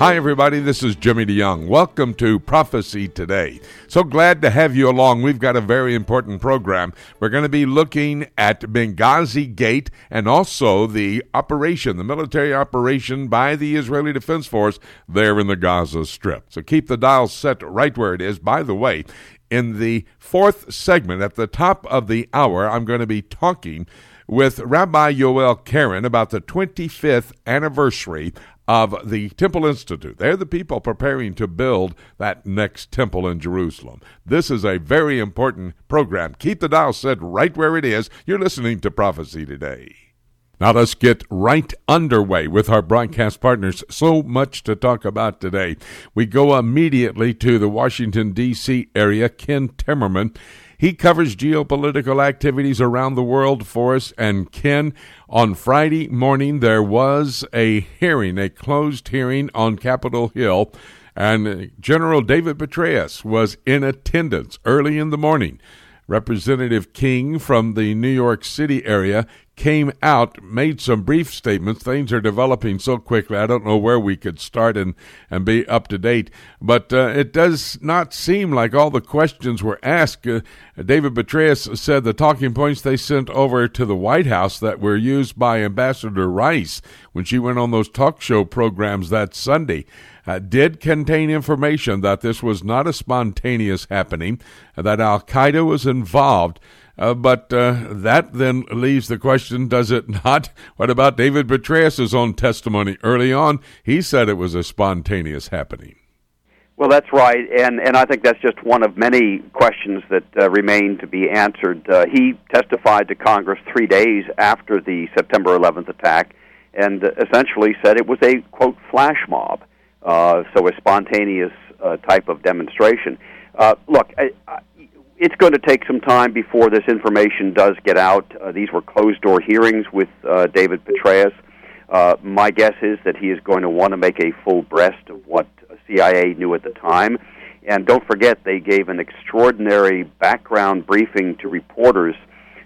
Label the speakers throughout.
Speaker 1: Hi, everybody. This is Jimmy DeYoung. Welcome to Prophecy Today. So glad to have you along. We've got a very important program. We're going to be looking at Benghazi Gate and also the operation, the military operation by the Israeli Defense Force there in the Gaza Strip. So keep the dial set right where it is. By the way, in the fourth segment at the top of the hour, I'm going to be talking with Rabbi Yoel Keren about the 25th anniversary of the Temple Institute. They're the people preparing to build that next temple in Jerusalem. This is a very important program. Keep the dial set right where it is. You're listening to Prophecy Today. Now let's get right underway with our broadcast partners. So much to talk about today. We go immediately to the Washington, D.C. area. Ken Timmerman he covers geopolitical activities around the world for us. And Ken, on Friday morning, there was a hearing, a closed hearing on Capitol Hill. And General David Petraeus was in attendance early in the morning. Representative King from the New York City area came out, made some brief statements. Things are developing so quickly. I don't know where we could start and, and be up to date. But uh, it does not seem like all the questions were asked. Uh, David Petraeus said the talking points they sent over to the White House that were used by Ambassador Rice when she went on those talk show programs that Sunday. Uh, did contain information that this was not a spontaneous happening, that Al Qaeda was involved, uh, but uh, that then leaves the question, does it not? What about David Petraeus' own testimony early on? He said it was a spontaneous happening.
Speaker 2: Well, that's right, and and I think that's just one of many questions that uh, remain to be answered. Uh, he testified to Congress three days after the September 11th attack, and essentially said it was a quote flash mob, uh, so a spontaneous uh, type of demonstration. Uh, look, I, I, it's going to take some time before this information does get out. Uh, these were closed door hearings with uh, David Petraeus. Uh, my guess is that he is going to want to make a full breast of what CIA knew at the time. And don't forget, they gave an extraordinary background briefing to reporters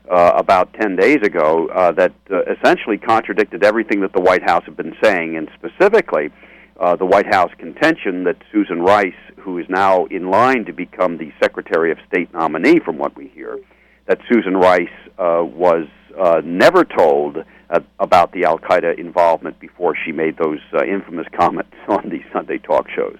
Speaker 2: uh, about 10 days ago uh, that uh, essentially contradicted everything that the White House had been saying, and specifically uh, the White House contention that Susan Rice who is now in line to become the Secretary of State nominee, from what we hear, that Susan Rice uh, was uh, never told uh, about the Al Qaeda involvement before she made those uh, infamous comments on the Sunday talk shows.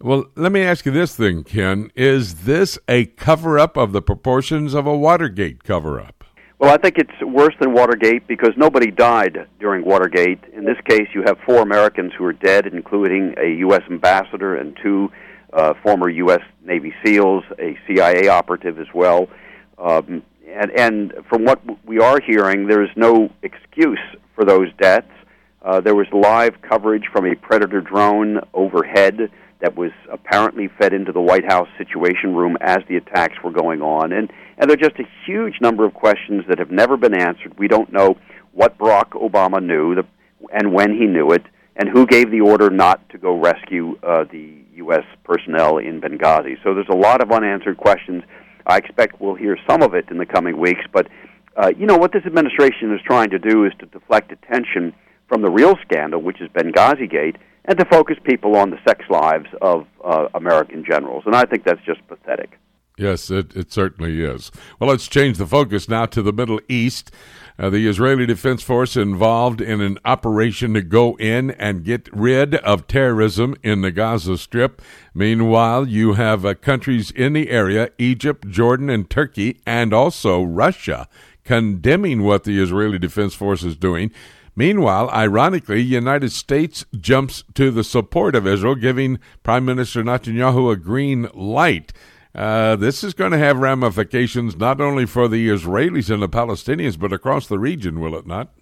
Speaker 1: Well, let me ask you this thing, Ken. Is this a cover up of the proportions of a Watergate cover up?
Speaker 2: Well, I think it's worse than Watergate because nobody died during Watergate. In this case, you have four Americans who are dead, including a U.S. ambassador and two uh, former U.S. Navy SEALs, a CIA operative as well. Um, and, and from what we are hearing, there is no excuse for those deaths. Uh, there was live coverage from a Predator drone overhead that was apparently fed into the White House Situation Room as the attacks were going on. And, and there are just a huge number of questions that have never been answered. We don't know what Barack Obama knew the, and when he knew it, and who gave the order not to go rescue uh, the U.S. personnel in Benghazi. So there's a lot of unanswered questions. I expect we'll hear some of it in the coming weeks. But, uh, you know, what this administration is trying to do is to deflect attention from the real scandal, which is Benghazi Gate, and to focus people on the sex lives of uh, American generals. And I think that's just pathetic.
Speaker 1: Yes, it, it certainly is. Well, let's change the focus now to the Middle East. Uh, the Israeli Defense Force involved in an operation to go in and get rid of terrorism in the Gaza Strip. Meanwhile, you have uh, countries in the area, Egypt, Jordan, and Turkey, and also Russia, condemning what the Israeli Defense Force is doing. Meanwhile, ironically, United States jumps to the support of Israel, giving Prime Minister Netanyahu a green light. Uh, this is going to have ramifications not only for the Israelis and the Palestinians, but across the region, will it not?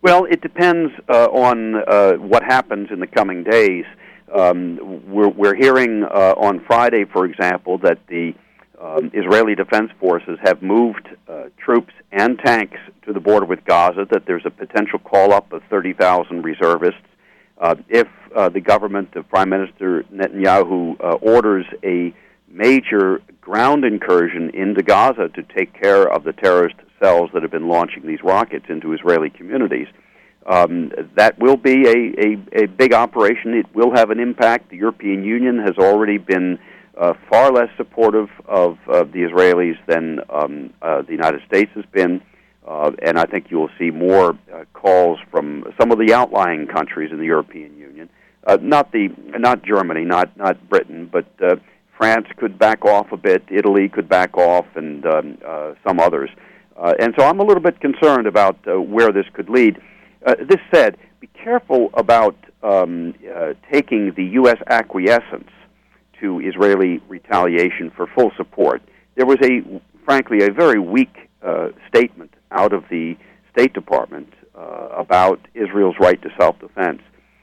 Speaker 2: Well, it depends uh, on uh, what happens in the coming days. Um, we're, we're hearing uh, on Friday, for example, that the um, Israeli Defense Forces have moved uh, troops and tanks to the border with Gaza, that there's a potential call up of 30,000 reservists. Uh, if the government of Prime Minister Netanyahu orders a major ground incursion into Gaza to take care of the terrorist cells that have been launching these rockets into Israeli communities. Um, that will be a, a, a big operation. It will have an impact. The European Union has already been uh, far less supportive of uh, the Israelis than um, uh, the United States has been. Uh, and I think you will see more uh, calls from some of the outlying countries in the European Union. Uh, not the not Germany, not not Britain, but uh, France could back off a bit. Italy could back off, and um, uh, some others. Uh, and so I'm a little bit concerned about uh, where this could lead. Uh, this said, be careful about um, uh, taking the U.S. acquiescence to Israeli retaliation for full support. There was a, frankly, a very weak uh, statement out of the State Department uh, about Israel's right to self-defense,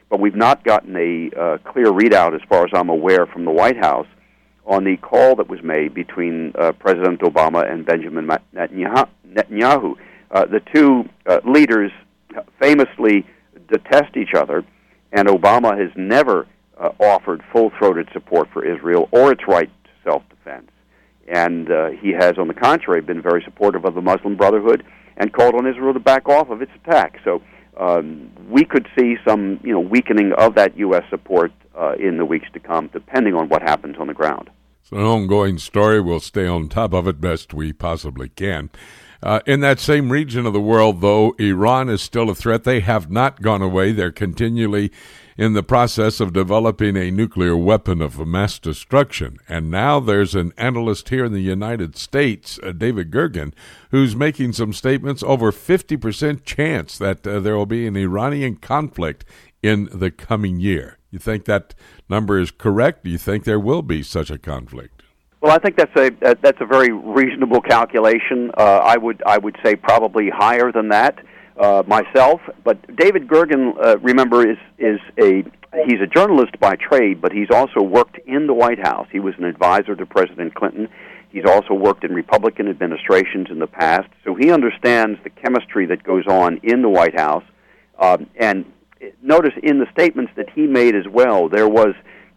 Speaker 2: but we've not gotten a uh, clear readout, as far as I'm aware, from the White House on the call that was made between uh, President Obama and Benjamin Netanyahu. Uh, the two uh, leaders famously detest each other, and Obama has never uh, offered full throated support for Israel or its right to self defense. And uh, he has, on the contrary, been very supportive of the Muslim Brotherhood and called on Israel to back off of its attack. So um, we could see some you know, weakening of that U.S. support uh, in the weeks to come, depending on what happens on the ground.
Speaker 1: It's an ongoing story. We'll stay on top of it best we possibly can. Uh, in that same region of the world, though, Iran is still a threat. They have not gone away. They're continually in the process of developing a nuclear weapon of mass destruction. And now there's an analyst here in the United States, uh, David Gergen, who's making some statements over 50% chance that uh, there will be an Iranian conflict in the coming year. You think that number is correct? Do you think there will be such a conflict?
Speaker 2: Well, I think that's a that's a very reasonable calculation. Uh, I would I would say probably higher than that uh, myself. But David Gergen, uh, remember, is is a he's a journalist by trade, but he's also worked in the White House. He was an advisor to President Clinton. He's also worked in Republican administrations in the past, so he understands the chemistry that goes on in the White House. Um, and notice in the statements that he made as well, there was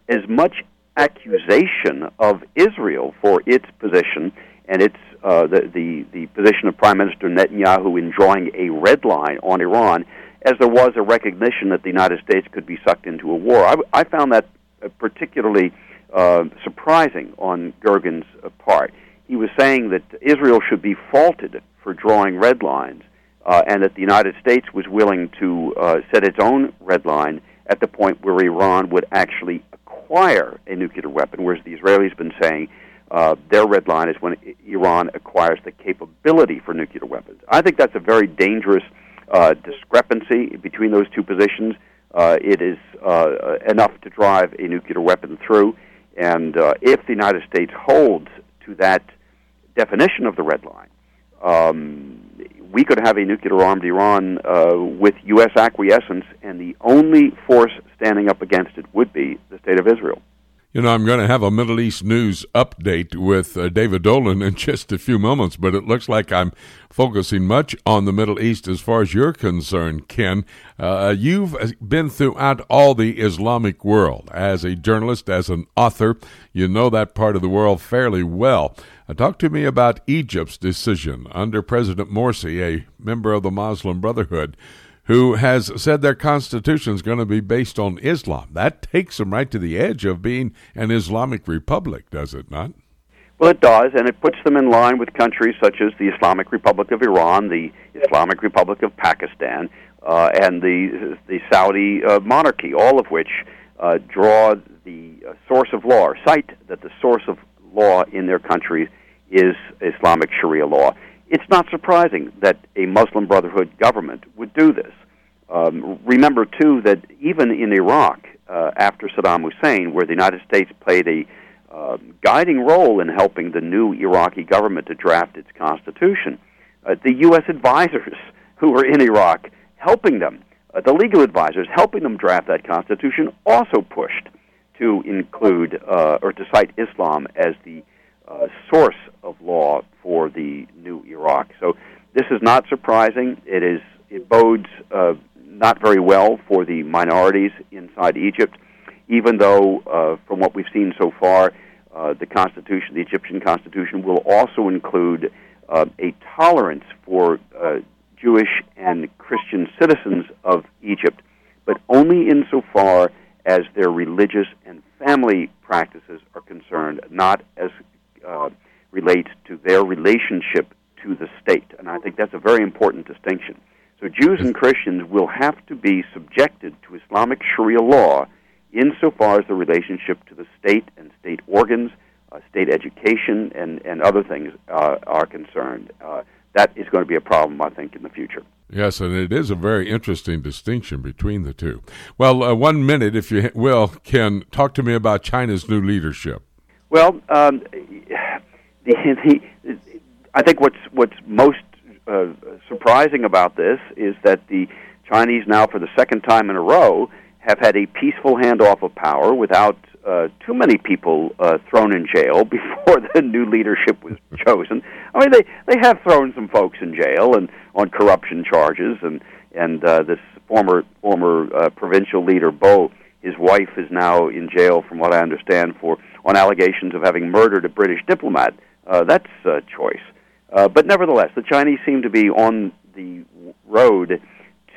Speaker 2: as much accusation of Israel for its position and its uh, the, the the position of Prime Minister Netanyahu in drawing a red line on Iran, as there was a recognition that the United States could be sucked into a war. I, I found that uh, particularly uh, surprising on Gergen's uh, part. He was saying that Israel should be faulted for drawing red lines, uh, and that the United States was willing to uh, set its own red line at the point where Iran would actually acquire a nuclear weapon, whereas the Israelis have been saying uh, their red line is when Iran acquires the capability for nuclear weapons. I think that's a very dangerous uh, discrepancy between those two positions. Uh, it is uh, enough to drive a nuclear weapon through, and uh, if the United States holds to that definition of the red line, um, we could have a nuclear armed Iran uh, with U.S. acquiescence, and the only force standing up against it would be the State of Israel.
Speaker 1: You know, I'm going to have a Middle East news update with uh, David Dolan in just a few moments, but it looks like I'm focusing much on the Middle East as far as you're concerned, Ken. Uh, you've been throughout all the Islamic world as a journalist, as an author. You know that part of the world fairly well. Uh, talk to me about Egypt's decision under President Morsi, a member of the Muslim Brotherhood, who has said their constitution is going to be based on Islam. That takes them right to the edge of being an Islamic republic, does it not?
Speaker 2: Well, it does, and it puts them in line with countries such as the Islamic Republic of Iran, the Islamic Republic of Pakistan, uh, and the the Saudi uh, monarchy, all of which uh, draw the uh, source of law, or cite that the source of law in their countries is Islamic Sharia law it's not surprising that a Muslim Brotherhood government would do this. Um, remember, too, that even in Iraq, uh, after Saddam Hussein, where the United States played a uh, guiding role in helping the new Iraqi government to draft its constitution, uh, the U.S. advisors who were in Iraq helping them, uh, the legal advisors helping them draft that constitution, also pushed to include uh, or to cite Islam as the uh, source of law for the new Iraq. So this is not surprising. It is it bodes uh, not very well for the minorities inside Egypt, even though uh, from what we've seen so far, uh, the constitution, the Egyptian constitution, will also include uh, a tolerance for uh, Jewish and Christian citizens of Egypt, but only insofar as their religious and family practices are concerned, not as uh, relates to their relationship to the state. And I think that's a very important distinction. So Jews and Christians will have to be subjected to Islamic Sharia law insofar as the relationship to the state and state organs, uh, state education, and, and other things uh, are concerned. Uh, that is going to be a problem, I think, in the future.
Speaker 1: Yes, and it is a very interesting distinction between the two. Well, uh, one minute, if you will, Ken talk to me about China's new leadership.
Speaker 2: Well, um, the, the, I think what's what's most uh, surprising about this is that the Chinese now, for the second time in a row, have had a peaceful handoff of power without uh, too many people uh, thrown in jail before the new leadership was chosen. I mean, they they have thrown some folks in jail and on corruption charges, and and uh, this former former uh, provincial leader Bo, his wife is now in jail, from what I understand, for on allegations of having murdered a British diplomat. Uh, that's a choice, uh, but nevertheless, the Chinese seem to be on the road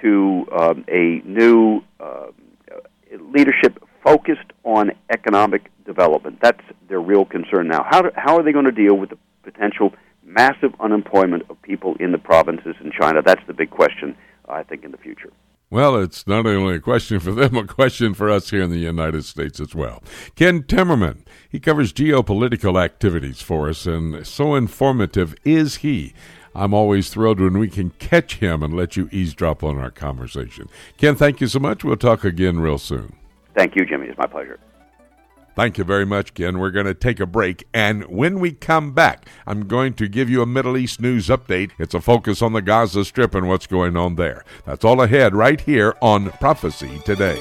Speaker 2: to um, a new uh, leadership focused on economic development. That's their real concern now. How, do, how are they going to deal with the potential massive unemployment of people in the provinces in China? That's the big question, I think, in the future.
Speaker 1: Well, it's not only a question for them, a question for us here in the United States as well. Ken Timmerman, he covers geopolitical activities for us, and so informative is he. I'm always thrilled when we can catch him and let you eavesdrop on our conversation. Ken, thank you so much. We'll talk again real soon.
Speaker 2: Thank you, Jimmy. It's my pleasure.
Speaker 1: Thank you very much, Ken. We're going to take a break. And when we come back, I'm going to give you a Middle East news update. It's a focus on the Gaza Strip and what's going on there. That's all ahead right here on Prophecy Today.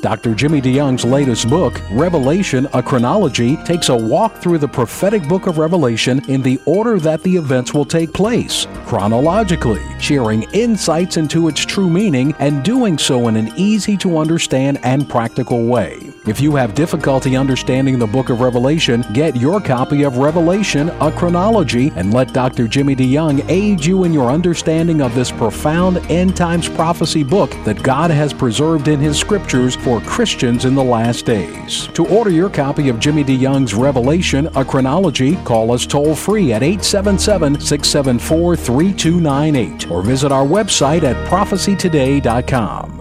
Speaker 3: Dr. Jimmy DeYoung's latest book, Revelation A Chronology, takes a walk through the prophetic book of Revelation in the order that the events will take place, chronologically, sharing insights into its true meaning and doing so in an easy to understand and practical way. If you have difficulty understanding the book of Revelation, get your copy of Revelation, a chronology, and let Dr. Jimmy DeYoung aid you in your understanding of this profound end times prophecy book that God has preserved in His scriptures for Christians in the last days. To order your copy of Jimmy DeYoung's Revelation, a chronology, call us toll free at 877 674 3298 or visit our website at prophecytoday.com.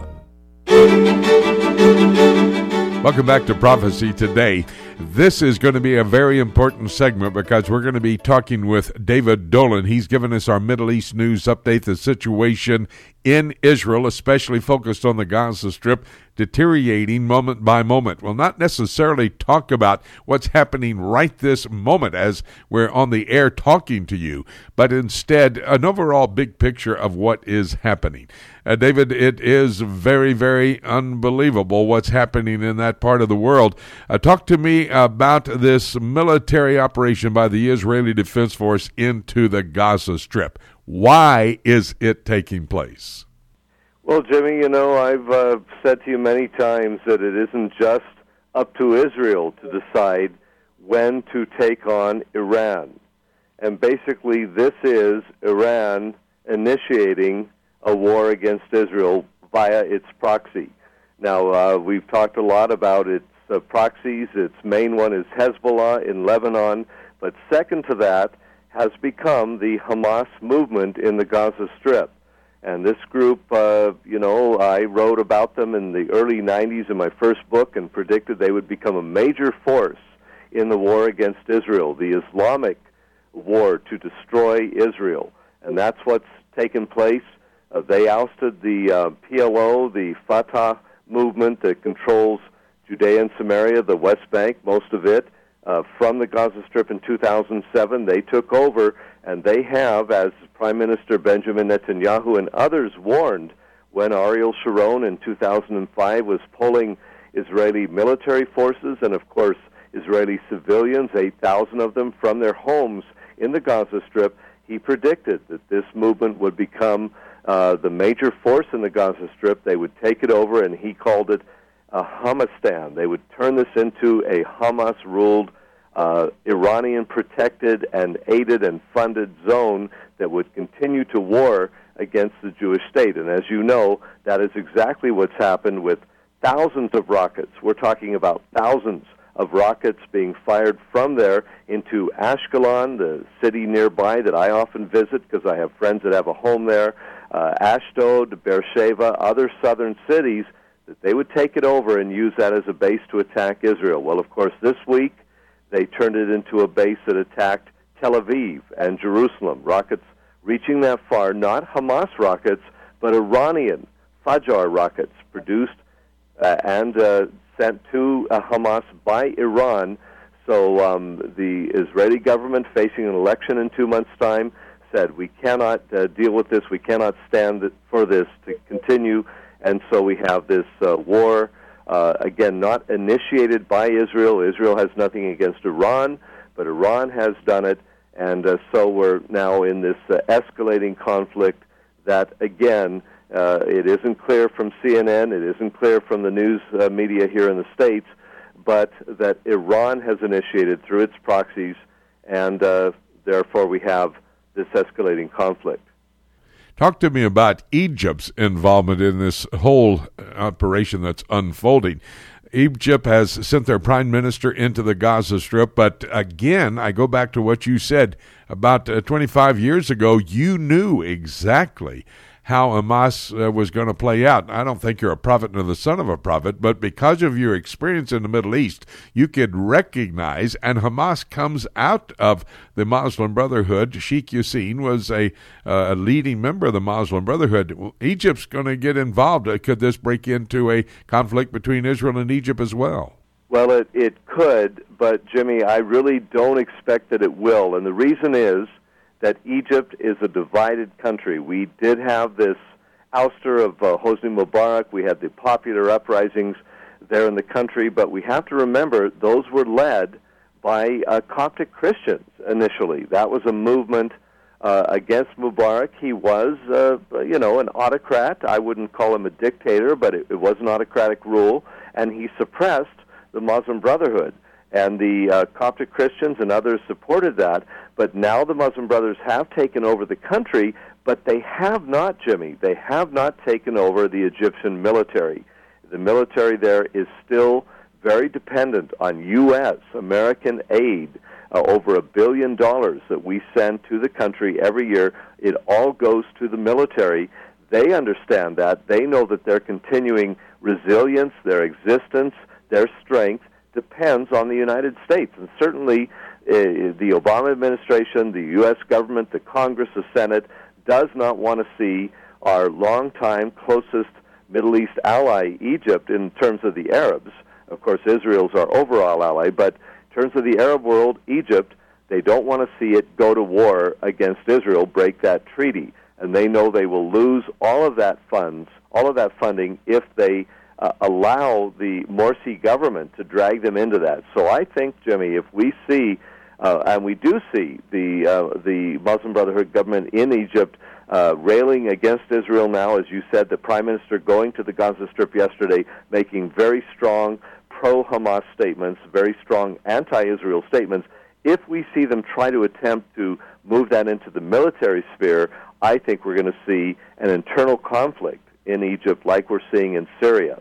Speaker 1: Welcome back to Prophecy Today. This is going to be a very important segment because we're going to be talking with David Dolan. He's given us our Middle East news update, the situation in Israel, especially focused on the Gaza Strip, deteriorating moment by moment. We'll not necessarily talk about what's happening right this moment as we're on the air talking to you, but instead an overall big picture of what is happening. Uh, David, it is very, very unbelievable what's happening in that part of the world. Uh, talk to me about this military operation by the Israeli Defense Force into the Gaza Strip. Why is it taking place?
Speaker 4: Well, Jimmy, you know, I've uh, said to you many times that it isn't just up to Israel to decide when to take on Iran. and basically this is Iran initiating a war against Israel via its proxy. Now, uh, we've talked a lot about its uh, proxies. Its main one is Hezbollah in Lebanon, but second to that has become the Hamas movement in the Gaza Strip. And this group, uh, you know, I wrote about them in the early 90s in my first book and predicted they would become a major force in the war against Israel, the Islamic war to destroy Israel. And that's what's taken place. Uh, they ousted the uh, PLO, the Fatah movement that controls Judea and Samaria, the West Bank, most of it, uh, from the Gaza Strip in 2007. They took over, and they have, as Prime Minister Benjamin Netanyahu and others warned when Ariel Sharon in 2005 was pulling Israeli military forces and, of course, Israeli civilians, 8,000 of them, from their homes in the Gaza Strip. He predicted that this movement would become uh, the major force in the Gaza Strip. They would take it over, and he called it a Hamastan. They would turn this into a Hamas ruled, uh, Iranian protected and aided and funded zone that would continue to war against the Jewish state. And as you know, that is exactly what's happened with thousands of rockets. We're talking about thousands of rockets being fired from there into Ashkelon, the city nearby that I often visit because I have friends that have a home there, uh, Ashdod, Beersheba, other southern cities, that they would take it over and use that as a base to attack Israel. Well, of course, this week they turned it into a base that attacked Tel Aviv and Jerusalem. Rockets reaching that far, not Hamas rockets, but Iranian Fajr rockets produced uh, and uh, sent to uh, Hamas by Iran. So um, the Israeli government, facing an election in two months' time, said we cannot uh, deal with this. We cannot stand for this to continue, and so we have this uh, war. Uh, again, not initiated by Israel. Israel has nothing against Iran, but Iran has done it, and uh, so we're now in this uh, escalating conflict that, again, uh, it isn't clear from CNN, it isn't clear from the news uh, media here in the States, but that Iran has initiated through its proxies, and uh, therefore we have this escalating conflict.
Speaker 1: Talk to me about Egypt's involvement in this whole operation that's unfolding. Egypt has sent their prime minister into the Gaza Strip, but again, I go back to what you said about uh, 25 years ago. You knew exactly how Hamas uh, was going to play out. I don't think you're a prophet nor the son of a prophet, but because of your experience in the Middle East, you could recognize, and Hamas comes out of the Muslim Brotherhood. Sheikh Yassin was a, uh, a leading member of the Muslim Brotherhood. Egypt's going to get involved. Uh, could this break into a conflict between Israel and Egypt as well?
Speaker 4: Well, it, it could, but Jimmy, I really don't expect that it will. And the reason is that Egypt is a divided country. We did have this ouster of uh, Hosni Mubarak. We had the popular uprisings there in the country, but we have to remember those were led by uh, Coptic Christians initially. That was a movement uh, against Mubarak. He was, uh, you know, an autocrat. I wouldn't call him a dictator, but it, it was an autocratic rule, and he suppressed the Muslim Brotherhood and the uh, Coptic Christians and others supported that. But now the Muslim Brothers have taken over the country, but they have not, Jimmy, they have not taken over the Egyptian military. The military there is still very dependent on U.S. American aid. Uh, over a billion dollars that we send to the country every year. It all goes to the military. They understand that. They know that their continuing resilience, their existence, their strength depends on the United States. And certainly the Obama administration, the U.S. government, the Congress, the Senate does not want to see our longtime closest Middle East ally, Egypt, in terms of the Arabs. Of course, Israel's our overall ally, but in terms of the Arab world, Egypt, they don't want to see it go to war against Israel, break that treaty. And they know they will lose all of that funds, all of that funding, if they uh, allow the Morsi government to drag them into that. So I think, Jimmy, if we see, uh, and we do see the uh, the Muslim Brotherhood government in Egypt uh, railing against Israel now, as you said, the prime minister going to the Gaza Strip yesterday, making very strong pro-Hamas statements, very strong anti-Israel statements. If we see them try to attempt to move that into the military sphere, I think we're going to see an internal conflict in Egypt like we're seeing in Syria.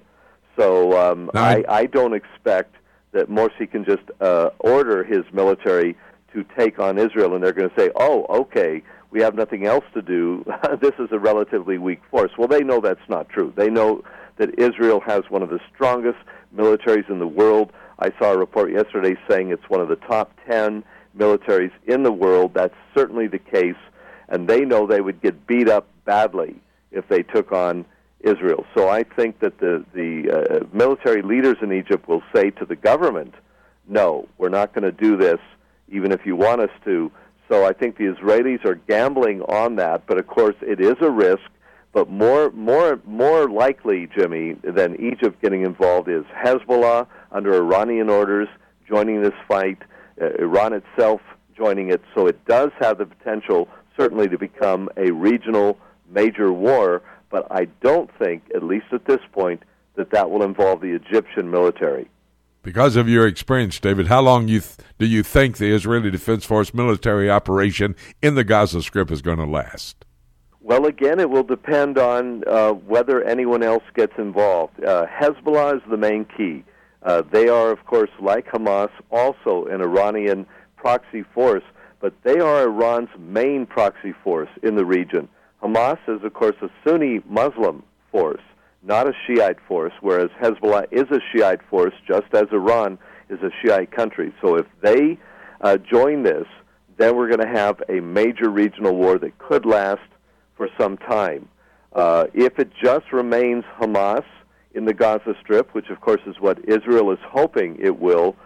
Speaker 4: So um, I, I don't expect that Morsi can just uh, order his military to take on Israel, and they're going to say, "Oh, okay, we have nothing else to do. this is a relatively weak force." Well, they know that's not true. They know that Israel has one of the strongest militaries in the world. I saw a report yesterday saying it's one of the top ten militaries in the world. That's certainly the case, and they know they would get beat up badly if they took on Israel. So I think that the the uh, military leaders in Egypt will say to the government, "No, we're not going to do this, even if you want us to." So I think the Israelis are gambling on that, but of course it is a risk. But more more more likely, Jimmy, than Egypt getting involved is Hezbollah under Iranian orders joining this fight, uh, Iran itself joining it. So it does have the potential, certainly, to become a regional major war but I don't think, at least at this point, that that will involve the Egyptian military.
Speaker 1: Because of your experience, David, how long you th- do you think the Israeli Defense Force military operation in the Gaza Strip is going to last?
Speaker 4: Well, again, it will depend on uh, whether anyone else gets involved. Uh, Hezbollah is the main key. Uh, they are, of course, like Hamas, also an Iranian proxy force, but they are Iran's main proxy force in the region. Hamas is, of course, a Sunni Muslim force, not a Shiite force, whereas Hezbollah is a Shiite force, just as Iran is a Shiite country. So if they uh, join this, then we're going to have a major regional war that could last for some time. Uh, if it just remains Hamas in the Gaza Strip, which of course is what Israel is hoping it will,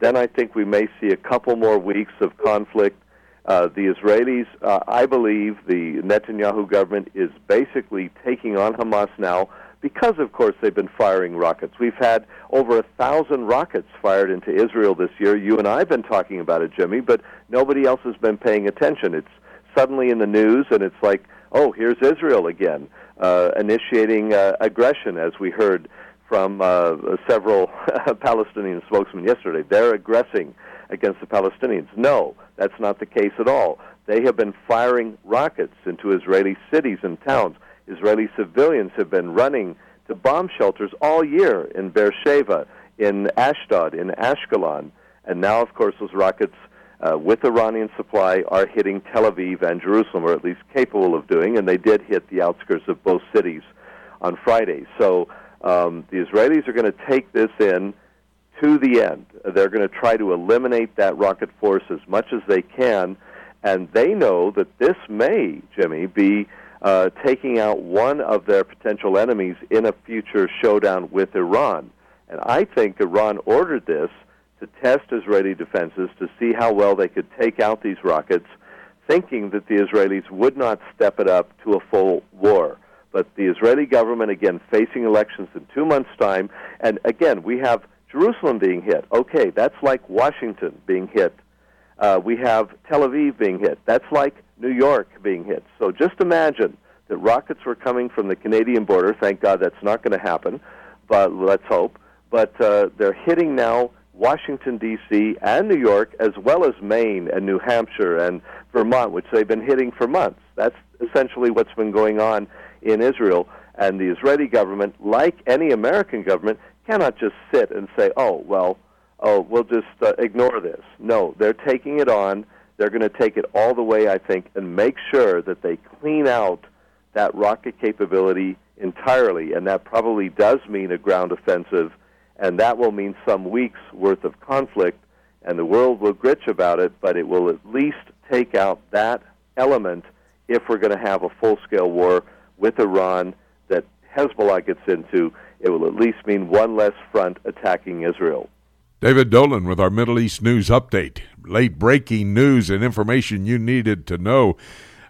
Speaker 4: then I think we may see a couple more weeks of conflict uh, the Israelis, uh, I believe, the Netanyahu government is basically taking on Hamas now because, of course, they've been firing rockets. We've had over a thousand rockets fired into Israel this year. You and I have been talking about it, Jimmy, but nobody else has been paying attention. It's suddenly in the news, and it's like, oh, here's Israel again, uh, initiating uh, aggression, as we heard from uh, several Palestinian spokesmen yesterday. They're aggressing against the Palestinians. No, that's not the case at all. They have been firing rockets into Israeli cities and towns. Israeli civilians have been running to bomb shelters all year in Beersheba, in Ashdod, in Ashkelon. And now, of course, those rockets uh, with Iranian supply are hitting Tel Aviv and Jerusalem, or at least capable of doing, and they did hit the outskirts of both cities on Friday. So um, the Israelis are going to take this in to the end. They're going to try to eliminate that rocket force as much as they can, and they know that this may, Jimmy, be uh, taking out one of their potential enemies in a future showdown with Iran. And I think Iran ordered this to test Israeli defenses to see how well they could take out these rockets, thinking that the Israelis would not step it up to a full war. But the Israeli government, again, facing elections in two months' time, and again, we have Jerusalem being hit. Okay, that's like Washington being hit. Uh, we have Tel Aviv being hit. That's like New York being hit. So just imagine that rockets were coming from the Canadian border. Thank God that's not going to happen, but let's hope. But uh, they're hitting now Washington, D.C., and New York, as well as Maine and New Hampshire and Vermont, which they've been hitting for months. That's essentially what's been going on in Israel. And the Israeli government, like any American government, cannot just sit and say, "Oh, well, oh, we'll just uh, ignore this." No, they're taking it on. They're going to take it all the way, I think, and make sure that they clean out that rocket capability entirely, and that probably does mean a ground offensive, and that will mean some weeks worth of conflict, and the world will gritch about it, but it will at least take out that element if we're going to have a full-scale war with Iran that Hezbollah gets into it will at least mean one less front attacking Israel.
Speaker 1: David Dolan with our Middle East News Update. Late breaking news and information you needed to know.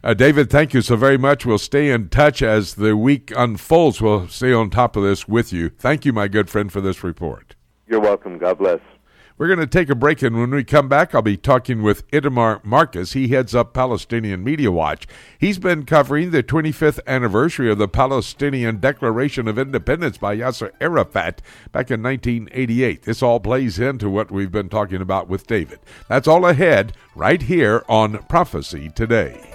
Speaker 1: Uh, David, thank you so very much. We'll stay in touch as the week unfolds. We'll stay on top of this with you. Thank you, my good friend, for this report.
Speaker 4: You're welcome. God bless.
Speaker 1: We're going to take a break, and when we come back, I'll be talking with Itamar Marcus. He heads up Palestinian Media Watch. He's been covering the 25th anniversary of the Palestinian Declaration of Independence by Yasser Arafat back in 1988. This all plays into what we've been talking about with David. That's all ahead right here on Prophecy Today.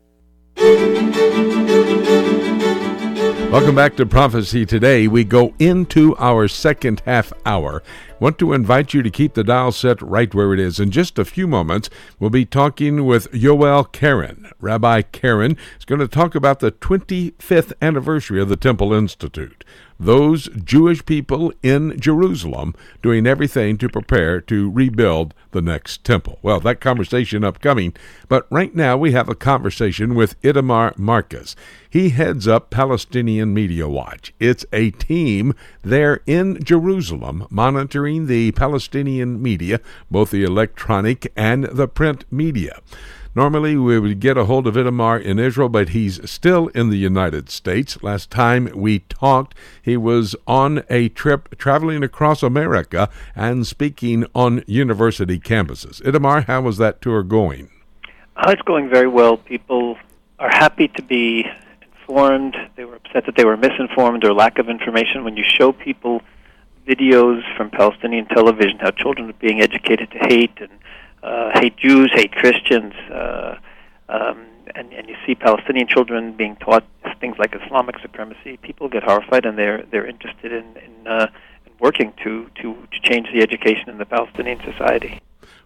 Speaker 1: Welcome back to Prophecy Today. We go into our second half hour. Want to invite you to keep the dial set right where it is. In just a few moments, we'll be talking with Yoel Karen. Rabbi Karen is going to talk about the 25th anniversary of the Temple Institute those Jewish people in Jerusalem doing everything to prepare to rebuild the next temple. Well, that conversation upcoming, but right now we have a conversation with Itamar Marcus. He heads up Palestinian Media Watch. It's a team there in Jerusalem monitoring the Palestinian media, both the electronic and the print media. Normally, we would get a hold of Itamar in Israel, but he's still in the United States. Last time we talked, he was on a trip traveling across America and speaking on university campuses. Itamar, how was that tour going?
Speaker 5: Uh, it's going very well. People are happy to be informed. They were upset that they were misinformed or lack of information. When you show people videos from Palestinian television, how children are being educated to hate and uh, hate Jews, hate Christians, uh, um, and, and you see Palestinian children being taught things like Islamic supremacy, people get horrified and they're they're interested in in, uh, in working to, to to change the education in the Palestinian society.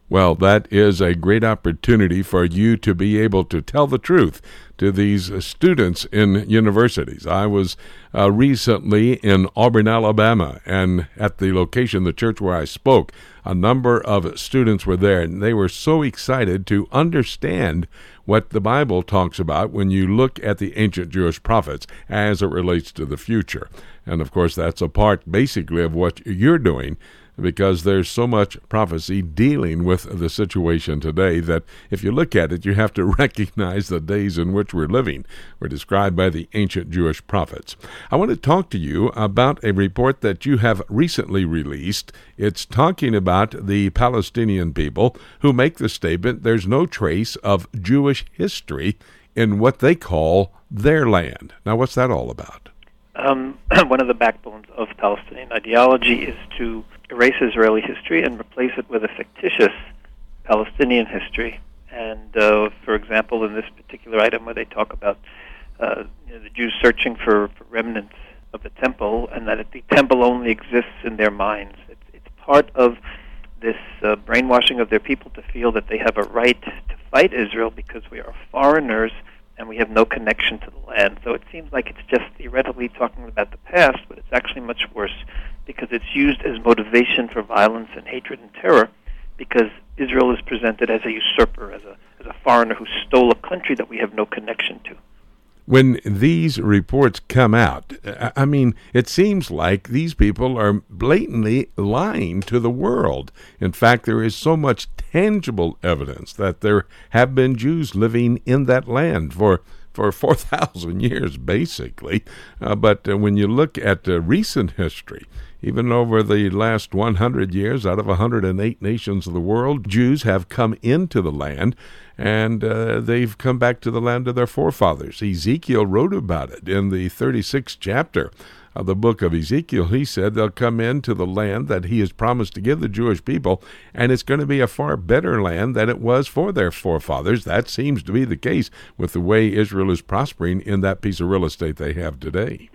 Speaker 1: Well, that is a great opportunity for you to be able to tell the truth to these students in universities. I was uh, recently in Auburn, Alabama, and at the location, the church where I spoke, a number of students were there, and they were so excited to understand what the Bible talks about when you look at the ancient Jewish prophets as it relates to the future. And of course, that's a part basically of what you're doing because there's so much prophecy dealing with the situation today that if you look at it, you have to recognize the days in which we're living were described by the ancient Jewish prophets. I want to talk to you about a report that you have recently released. It's talking about the Palestinian people who make the statement there's no trace of Jewish history in what they call their land. Now, what's that all about?
Speaker 5: Um, one of the backbones of Palestinian ideology is to erase Israeli history and replace it with a fictitious Palestinian history. And uh, for example, in this particular item where they talk about uh, you know, the Jews searching for, for remnants of the temple, and that the temple only exists in their minds. It's, it's part of this uh, brainwashing of their people to feel that they have a right to fight Israel because we are foreigners and we have no connection to the land. So it seems like it's just theoretically talking about the past, but it's actually much worse because it's used as motivation for violence and hatred and terror because Israel is presented as a usurper, as a, as a foreigner who stole a country that we have no connection to
Speaker 1: when these reports come out, I mean, it seems like these people are blatantly lying to the world. In fact, there is so much tangible evidence that there have been Jews living in that land for for 4,000 years, basically. Uh, but uh, when you look at uh, recent history, even over the last 100 years, out of 108 nations of the world, Jews have come into the land and uh, they've come back to the land of their forefathers. Ezekiel wrote about it in the 36th chapter of the book of Ezekiel, he said they'll come into the land that he has promised to give the Jewish people, and it's going to be a far better land than it was for their forefathers. That seems to be the case with the way Israel is prospering in that piece of real estate they have today.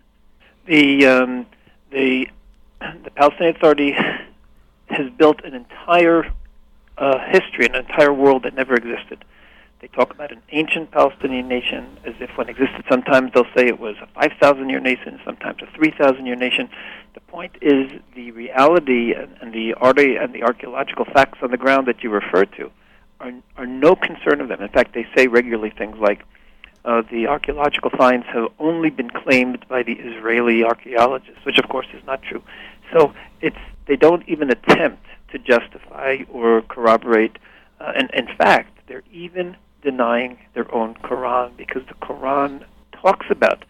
Speaker 5: The um, the the Palestinian Authority has built an entire uh, history, an entire world that never existed. They talk about an ancient Palestinian nation as if it existed. Sometimes they'll say it was a 5,000 year nation, sometimes a 3,000 year nation. The point is the reality and, and the art and the archaeological facts on the ground that you refer to are, are no concern of them. In fact, they say regularly things like uh, the archaeological finds have only been claimed by the Israeli archaeologists, which of course is not true. So it's they don't even attempt to justify or corroborate. Uh, and in fact, they're even denying their own Quran because the Quran talks about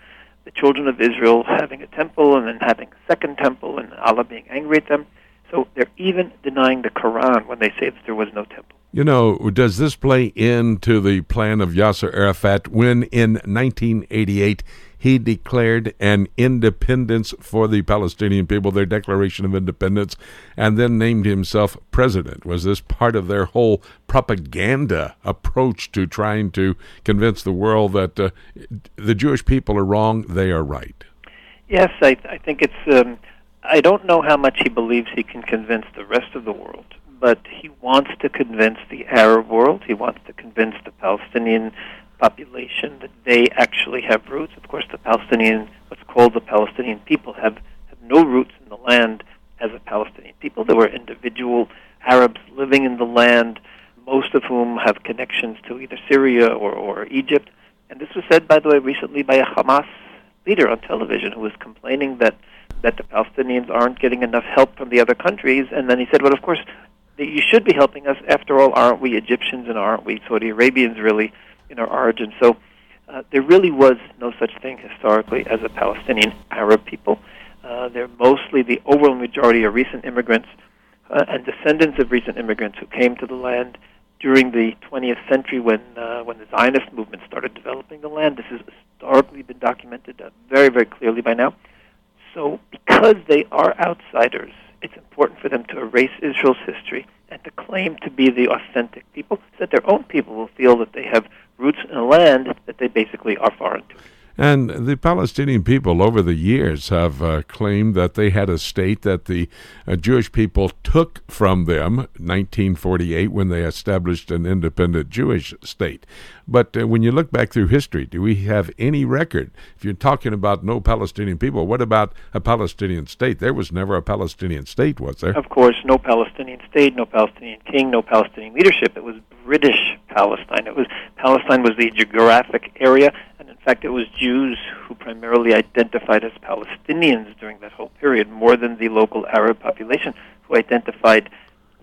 Speaker 5: the children of Israel having a temple and then having a second temple and Allah being angry at them. So they're even denying the Quran when they say that there was no temple.
Speaker 1: You know, does this play into the plan of Yasser Arafat when in 1988 he declared an independence for the Palestinian people, their declaration of independence, and then named himself president. Was this part of their whole propaganda approach to trying to convince the world that uh, the Jewish people are wrong, they are right?
Speaker 5: Yes, I, I think it's. Um, I don't know how much he believes he can convince the rest of the world, but he wants to convince the Arab world. He wants to convince the Palestinian population that they actually have roots. Of course, the Palestinian, what's called the Palestinian people, have, have no roots in the land as a Palestinian people. There were individual Arabs living in the land, most of whom have connections to either Syria or, or Egypt. And this was said, by the way, recently by a Hamas leader on television who was complaining that that the Palestinians aren't getting enough help from the other countries. And then he said, well, of course, you should be helping us. After all, aren't we Egyptians and aren't we Saudi Arabians really? in our origin. So uh, there really was no such thing historically as a Palestinian Arab people. Uh, they're mostly the overwhelming majority of recent immigrants uh, and descendants of recent immigrants who came to the land during the 20th century when uh, when the Zionist movement started developing the land. This has historically been documented uh, very very clearly by now. So because they are outsiders, it's important for them to erase Israel's history and to claim to be the authentic people, so that their own people will feel that they have roots in a land that they basically are foreign to.
Speaker 1: And the Palestinian people over the years have uh, claimed that they had a state that the uh, Jewish people took from them 1948 when they established an independent Jewish state. But uh, when you look back through history, do we have any record? If you're talking about no Palestinian people, what about a Palestinian state? There was never a Palestinian state, was there?
Speaker 5: Of course, no Palestinian state, no Palestinian king, no Palestinian leadership. It was British Palestine. It was Palestine was the geographic area and in fact, it was Jews who primarily identified as Palestinians during that whole period, more than the local Arab population who identified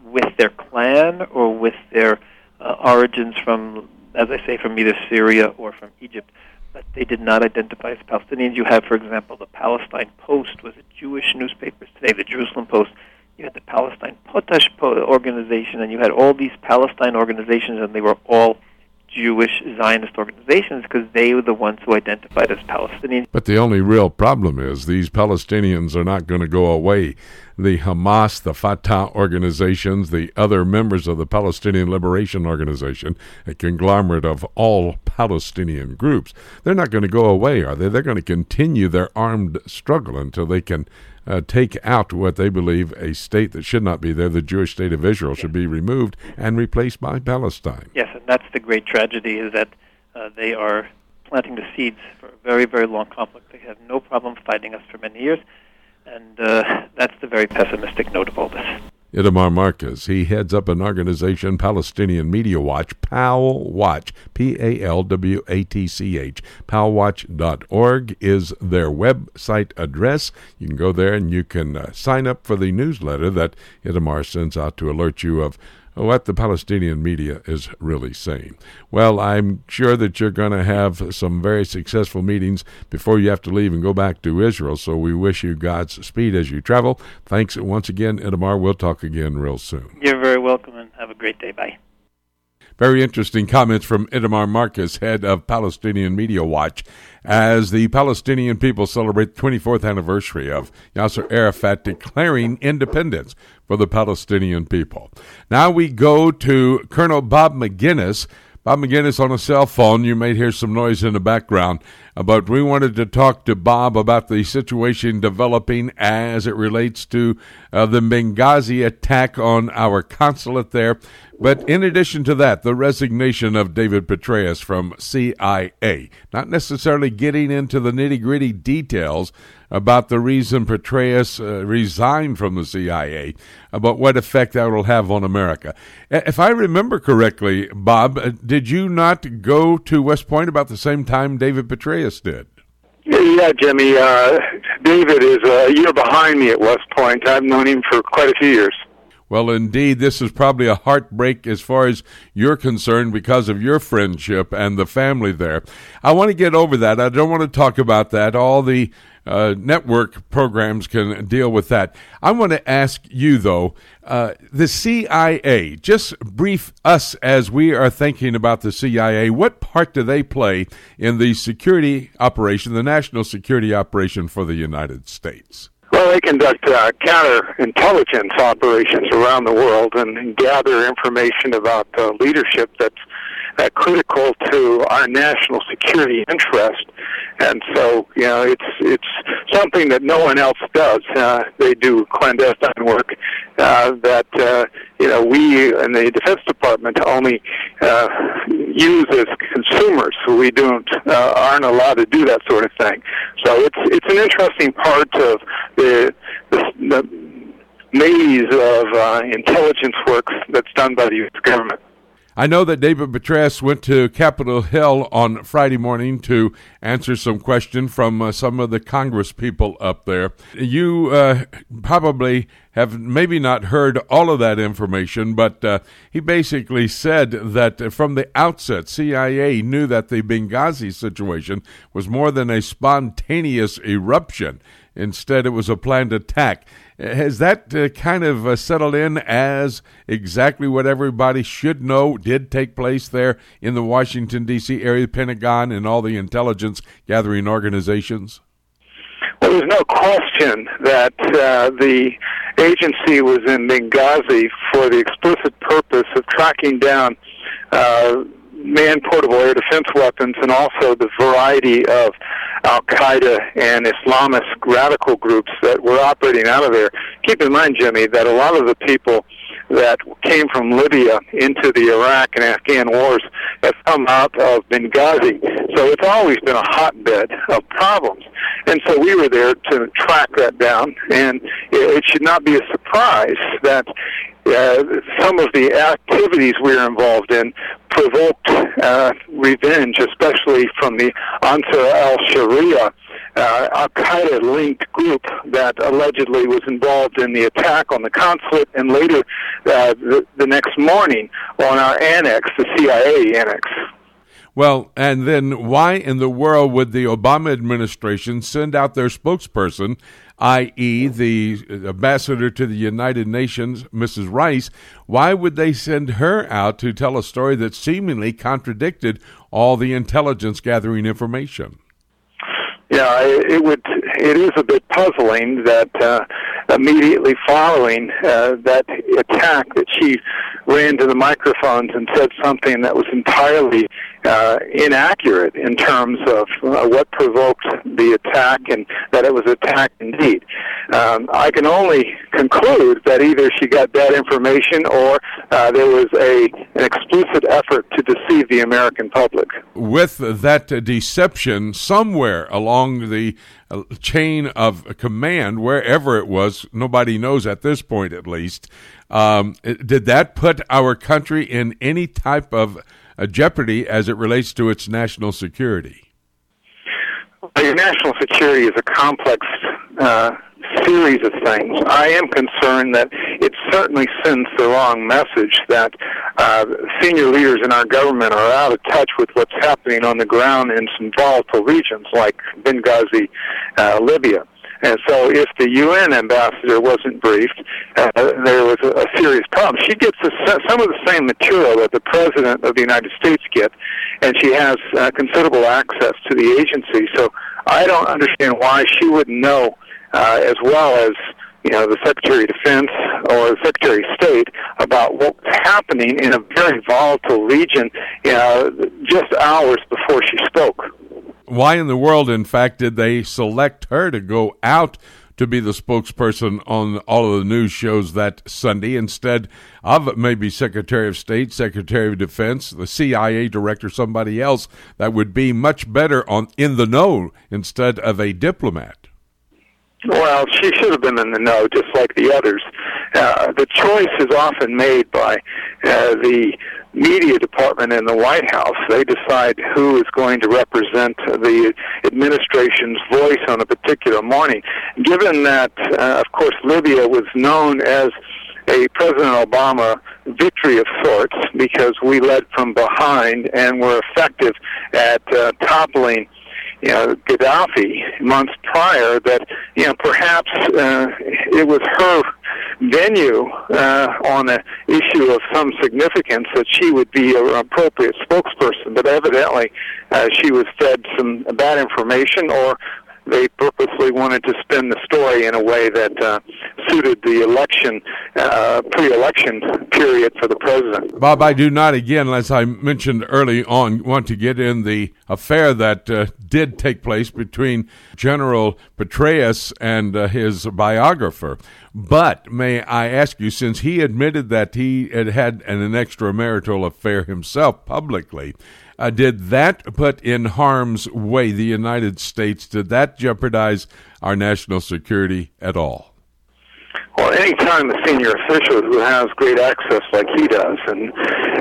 Speaker 5: with their clan or with their uh, origins from, as I say, from either Syria or from Egypt. But they did not identify as Palestinians. You have, for example, the Palestine Post was a Jewish newspaper. Today, the Jerusalem Post. You had the Palestine Potash organization, and you had all these Palestine organizations, and they were all Jewish Zionist organizations because they were the ones who identified as Palestinians.
Speaker 1: But the only real problem is these Palestinians are not going to go away. The Hamas, the Fatah organizations, the other members of the Palestinian Liberation Organization, a conglomerate of all Palestinian groups, they're not going to go away, are they? They're going to continue their armed struggle until they can uh, take out what they believe a state that should not be there, the Jewish state of Israel, should be removed and replaced by Palestine.
Speaker 5: Yes, and that's the great tragedy is that uh, they are planting the seeds for a very, very long conflict. They have no problem fighting us for many years, and uh, that's the very pessimistic note of all this.
Speaker 1: Itamar Marcus. He heads up an organization, Palestinian Media Watch, PAL Watch, P A L W A T C H. PalWatch.org is their website address. You can go there and you can uh, sign up for the newsletter that Itamar sends out to alert you of what the Palestinian media is really saying. Well, I'm sure that you're going to have some very successful meetings before you have to leave and go back to Israel. So we wish you God's speed as you travel. Thanks once again, Itamar. We'll talk again real soon.
Speaker 5: You're very welcome and have a great day. Bye.
Speaker 1: Very interesting comments from Itamar Marcus, head of Palestinian Media Watch, as the Palestinian people celebrate the 24th anniversary of Yasser Arafat declaring independence for the Palestinian people. Now we go to Colonel Bob Maginnis. Bob Maginnis on a cell phone. You may hear some noise in the background, uh, but we wanted to talk to Bob about the situation developing as it relates to uh, the Benghazi attack on our consulate there but in addition to that, the resignation of David Petraeus from CIA, not necessarily getting into the nitty gritty details about the reason Petraeus uh, resigned from the CIA, about what effect that will have on America. If I remember correctly, Bob, uh, did you not go to West Point about the same time David Petraeus did?
Speaker 6: Yeah, Jimmy. Uh, David is a year behind me at West Point. I've known him for quite a few years.
Speaker 1: Well, indeed, this is probably a heartbreak as far as you're concerned because of your friendship and the family there. I want to get over that. I don't want to talk about that. All the uh, network programs can deal with that. I want to ask you, though, uh, the CIA, just brief us as we are thinking about the CIA. What part do they play in the security operation, the national security operation for the United States?
Speaker 6: They conduct uh, counterintelligence operations around the world and, gather information about uh, leadership that's uh, critical to our national security interest. And so, you know, it's it's something that no one else does. Uh, they do clandestine work uh, that uh, you know we in the Defense Department only uh, use as consumers. So we don't uh, aren't allowed to do that sort of thing. So it's it's an interesting part of the the, the maze of uh, intelligence work that's done by the U.S. government.
Speaker 1: I know that David Petraeus went to Capitol Hill on Friday morning to answer some question from uh, some of the Congress people up there. You uh, probably have maybe not heard all of that information, but uh, he basically said that from the outset, CIA knew that the Benghazi situation was more than a spontaneous eruption. Instead, it was a planned attack. Has that uh, kind of uh, settled in as exactly what everybody should know did take place there in the Washington, D.C. area, Pentagon, and all the intelligence gathering organizations?
Speaker 6: Well, there's no question that uh, the agency was in Benghazi for the explicit purpose of tracking down uh, man portable air defense weapons and also the variety of Al Qaeda and Islamist radical groups that were operating out of there. Keep in mind, Jimmy, that a lot of the people that came from Libya into the Iraq and Afghan wars have come out of Benghazi. So it's always been a hotbed of problems. And so we were there to track that down. And it should not be a surprise that uh, some of the activities we were involved in provoked uh, revenge, especially from the Ansar al-Sharia uh, Al Qaeda linked group that allegedly was involved in the attack on the consulate and later uh, the, the next morning on our annex, the CIA annex.
Speaker 1: Well, and then why in the world would the Obama administration send out their spokesperson, i.e., the ambassador to the United Nations, Mrs. Rice? Why would they send her out to tell a story that seemingly contradicted all the intelligence gathering information?
Speaker 6: Yeah, it would. It is a bit puzzling that uh, immediately following uh, that attack, that she ran to the microphones and said something that was entirely uh, inaccurate in terms of uh, what provoked the attack and that it was an attack indeed. Um, I can only conclude that either she got bad information or uh, there was a an explicit effort to deceive the American public.
Speaker 1: With that deception, somewhere along the chain of command, wherever it was, nobody knows at this point, at least. Um, did that put our country in any type of a jeopardy as it relates to its national security?
Speaker 6: Your national security is a complex uh, series of things. I am concerned that it's certainly sends the wrong message that uh, senior leaders in our government are out of touch with what's happening on the ground in some volatile regions like Benghazi, uh, Libya. And so, if the UN ambassador wasn't briefed, uh, there was a, a serious problem. She gets a, some of the same material that the president of the United States gets, and she has uh, considerable access to the agency. So, I don't understand why she wouldn't know uh, as well as you know the Secretary of Defense or the Secretary of State about what's happening in a very volatile region uh, just hours before she spoke
Speaker 1: why in the world, in fact, did they select her to go out to be the spokesperson on all of the news shows that Sunday instead of maybe Secretary of State, Secretary of Defense, the CIA director, somebody else that would be much better on in the know instead of a diplomat?
Speaker 6: Well, she should have been in the know, just like the others. Uh, the choice is often made by uh, the media department in the White House. They decide who is going to represent the administration's voice on a particular morning. Given that, uh, of course, Libya was known as a President Obama victory of sorts because we led from behind and were effective at uh, toppling you know, Gaddafi months prior that, you know, perhaps uh, it was her venue uh, on an issue of some significance that she would be an appropriate spokesperson. But evidently, uh, she was fed some bad information or they purposely wanted to spin the story in a way that uh, suited the election, uh, pre-election period for the president.
Speaker 1: Bob, I do not, again, as I mentioned early on, want to get in the affair that uh, did take place between General Petraeus and uh, his biographer. But may I ask you, since he admitted that he had had an, an extramarital affair himself publicly, uh, did that put in harm's way the United States? Did that jeopardize our national security at all?
Speaker 6: Well, anytime a senior official who has great access like he does, and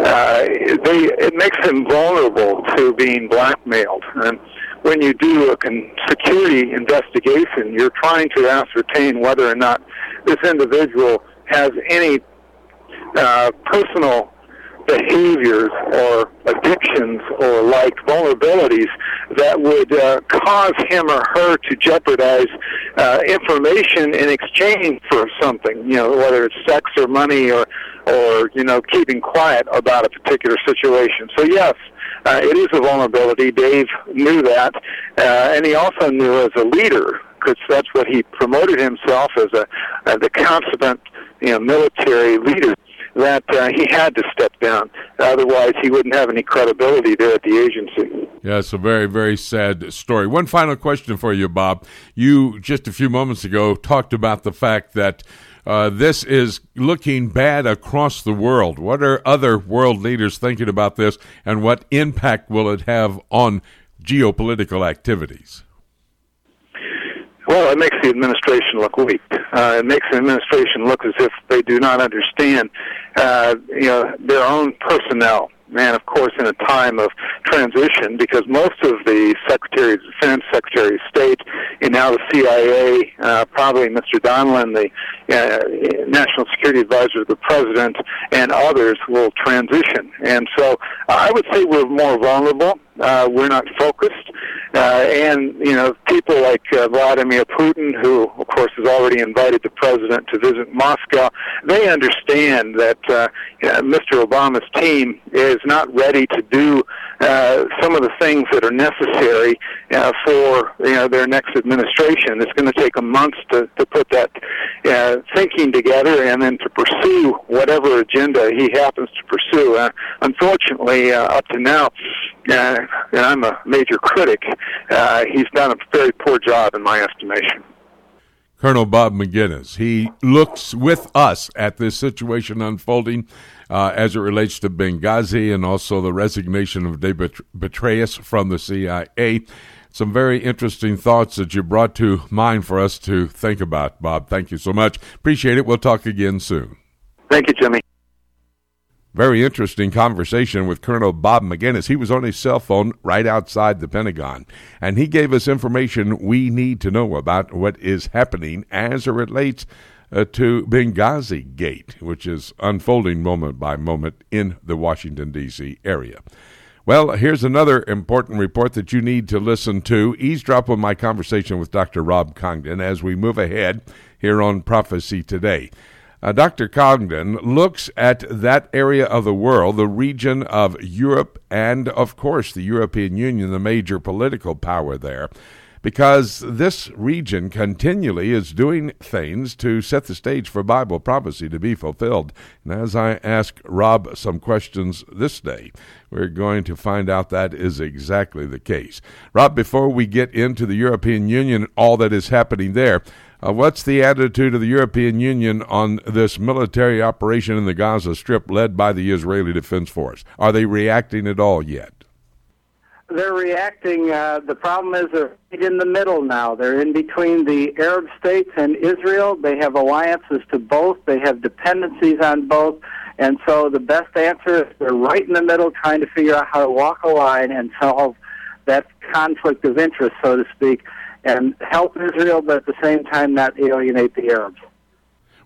Speaker 6: uh, they it makes him vulnerable to being blackmailed. And when you do a con- security investigation, you're trying to ascertain whether or not this individual has any uh, personal behaviors or addictions or like vulnerabilities that would uh, cause him or her to jeopardize uh, information in exchange for something, you know, whether it's sex or money or, or, you know, keeping quiet about a particular situation. So yes, uh, it is a vulnerability. Dave knew that, uh, and he also knew as a leader, because that's what he promoted himself as a, uh, the consummate, you know, military leader that uh, he had to step down. Otherwise, he wouldn't have any credibility there at the agency.
Speaker 1: Yeah, it's a very, very sad story. One final question for you, Bob. You, just a few moments ago, talked about the fact that uh, this is looking bad across the world. What are other world leaders thinking about this, and what impact will it have on geopolitical activities?
Speaker 6: Well, it makes the administration look weak. Uh, it makes the administration look as if they do not understand, uh, you know, their own personnel. And of course, in a time of transition, because most of the Secretary of Defense, Secretary of State, and now the CIA, uh, probably Mr. Donilon, the uh, National Security Advisor to the President, and others will transition. And so I would say we're more vulnerable. Uh, we're not focused. Uh, and, you know, people like uh, Vladimir Putin, who, of course, has already invited the president to visit Moscow, they understand that uh, Mr. Obama's team is not ready to do uh, some of the things that are necessary uh, for you know their next administration. It's going to take them months to, to put that uh, thinking together and then to pursue whatever agenda he happens to pursue. Uh, unfortunately, uh, up to now, uh, and I'm a major critic, uh, he's done a very poor job in my estimation.
Speaker 1: Colonel Bob Maginnis. He looks with us at this situation unfolding uh, as it relates to Benghazi and also the resignation of David Petraeus from the CIA. Some very interesting thoughts that you brought to mind for us to think about, Bob. Thank you so much. Appreciate it. We'll talk again soon.
Speaker 6: Thank you, Jimmy.
Speaker 1: Very interesting conversation with Colonel Bob Maginnis. He was on his cell phone right outside the Pentagon, and he gave us information we need to know about what is happening as it relates uh, to Benghazi Gate, which is unfolding moment by moment in the Washington, D.C. area. Well, here's another important report that you need to listen to. Eavesdrop on my conversation with Dr. Rob Congdon as we move ahead here on Prophecy Today. Uh, Dr. Congdon looks at that area of the world, the region of Europe, and of course the European Union, the major political power there because this region continually is doing things to set the stage for Bible prophecy to be fulfilled. And as I ask Rob some questions this day, we're going to find out that is exactly the case. Rob, before we get into the European Union all that is happening there, uh, what's the attitude of the European Union on this military operation in the Gaza Strip led by the Israeli Defense Force? Are they reacting at all yet?
Speaker 7: They're reacting. Uh, the problem is they're in the middle now. They're in between the Arab states and Israel. They have alliances to both. They have dependencies on both. And so the best answer is they're right in the middle trying to figure out how to walk a line and solve that conflict of interest, so to speak, and help Israel, but at the same time not alienate the Arabs.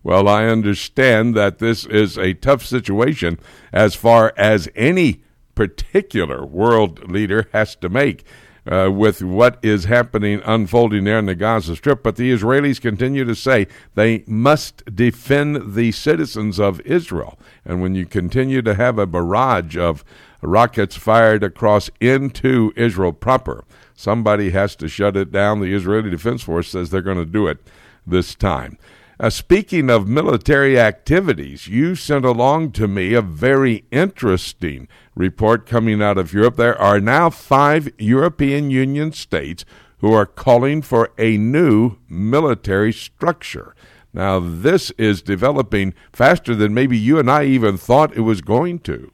Speaker 1: Well, I understand that this is a tough situation as far as any particular world leader has to make. Uh, with what is happening unfolding there in the Gaza Strip. But the Israelis continue to say they must defend the citizens of Israel. And when you continue to have a barrage of rockets fired across into Israel proper, somebody has to shut it down. The Israeli Defense Force says they're going to do it this time. Uh, speaking of military activities, you sent along to me a very interesting report coming out of Europe. There are now five European Union states who are calling for a new military structure. Now, this is developing faster than maybe you and I even thought it was going to.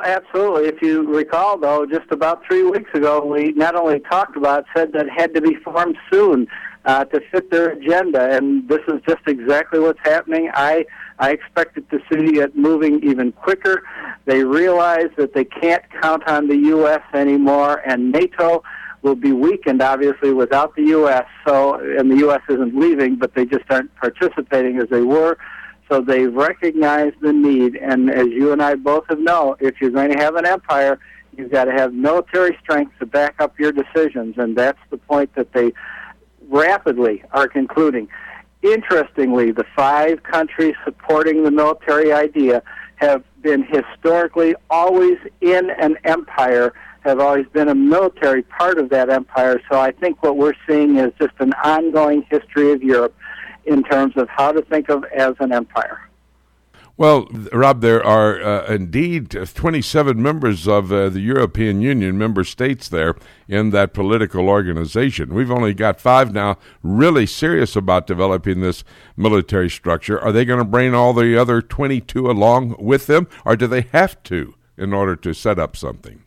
Speaker 7: Absolutely. If you recall, though, just about three weeks ago, we not only talked about, said that it had to be formed soon uh, to fit their agenda, and this is just exactly what's happening. I I expected to see it moving even quicker. They realize that they can't count on the U.S. anymore, and NATO will be weakened, obviously, without the U.S. So, and the U.S. isn't leaving, but they just aren't participating as they were. So they recognize the need, and as you and I both have know, if you're going to have an empire, you've got to have military strength to back up your decisions, and that's the point that they rapidly are concluding. Interestingly, the five countries supporting the military idea have been historically always in an empire, have always been a military part of that empire. So I think what we're seeing is just an ongoing history of Europe in terms of how to think of as an empire.
Speaker 1: Well, Rob, there are uh, indeed 27 members of uh, the European Union, member states there in that political organization. We've only got five now really serious about developing this military structure. Are they going to bring all the other 22 along with them, or do they have to in order to set up something?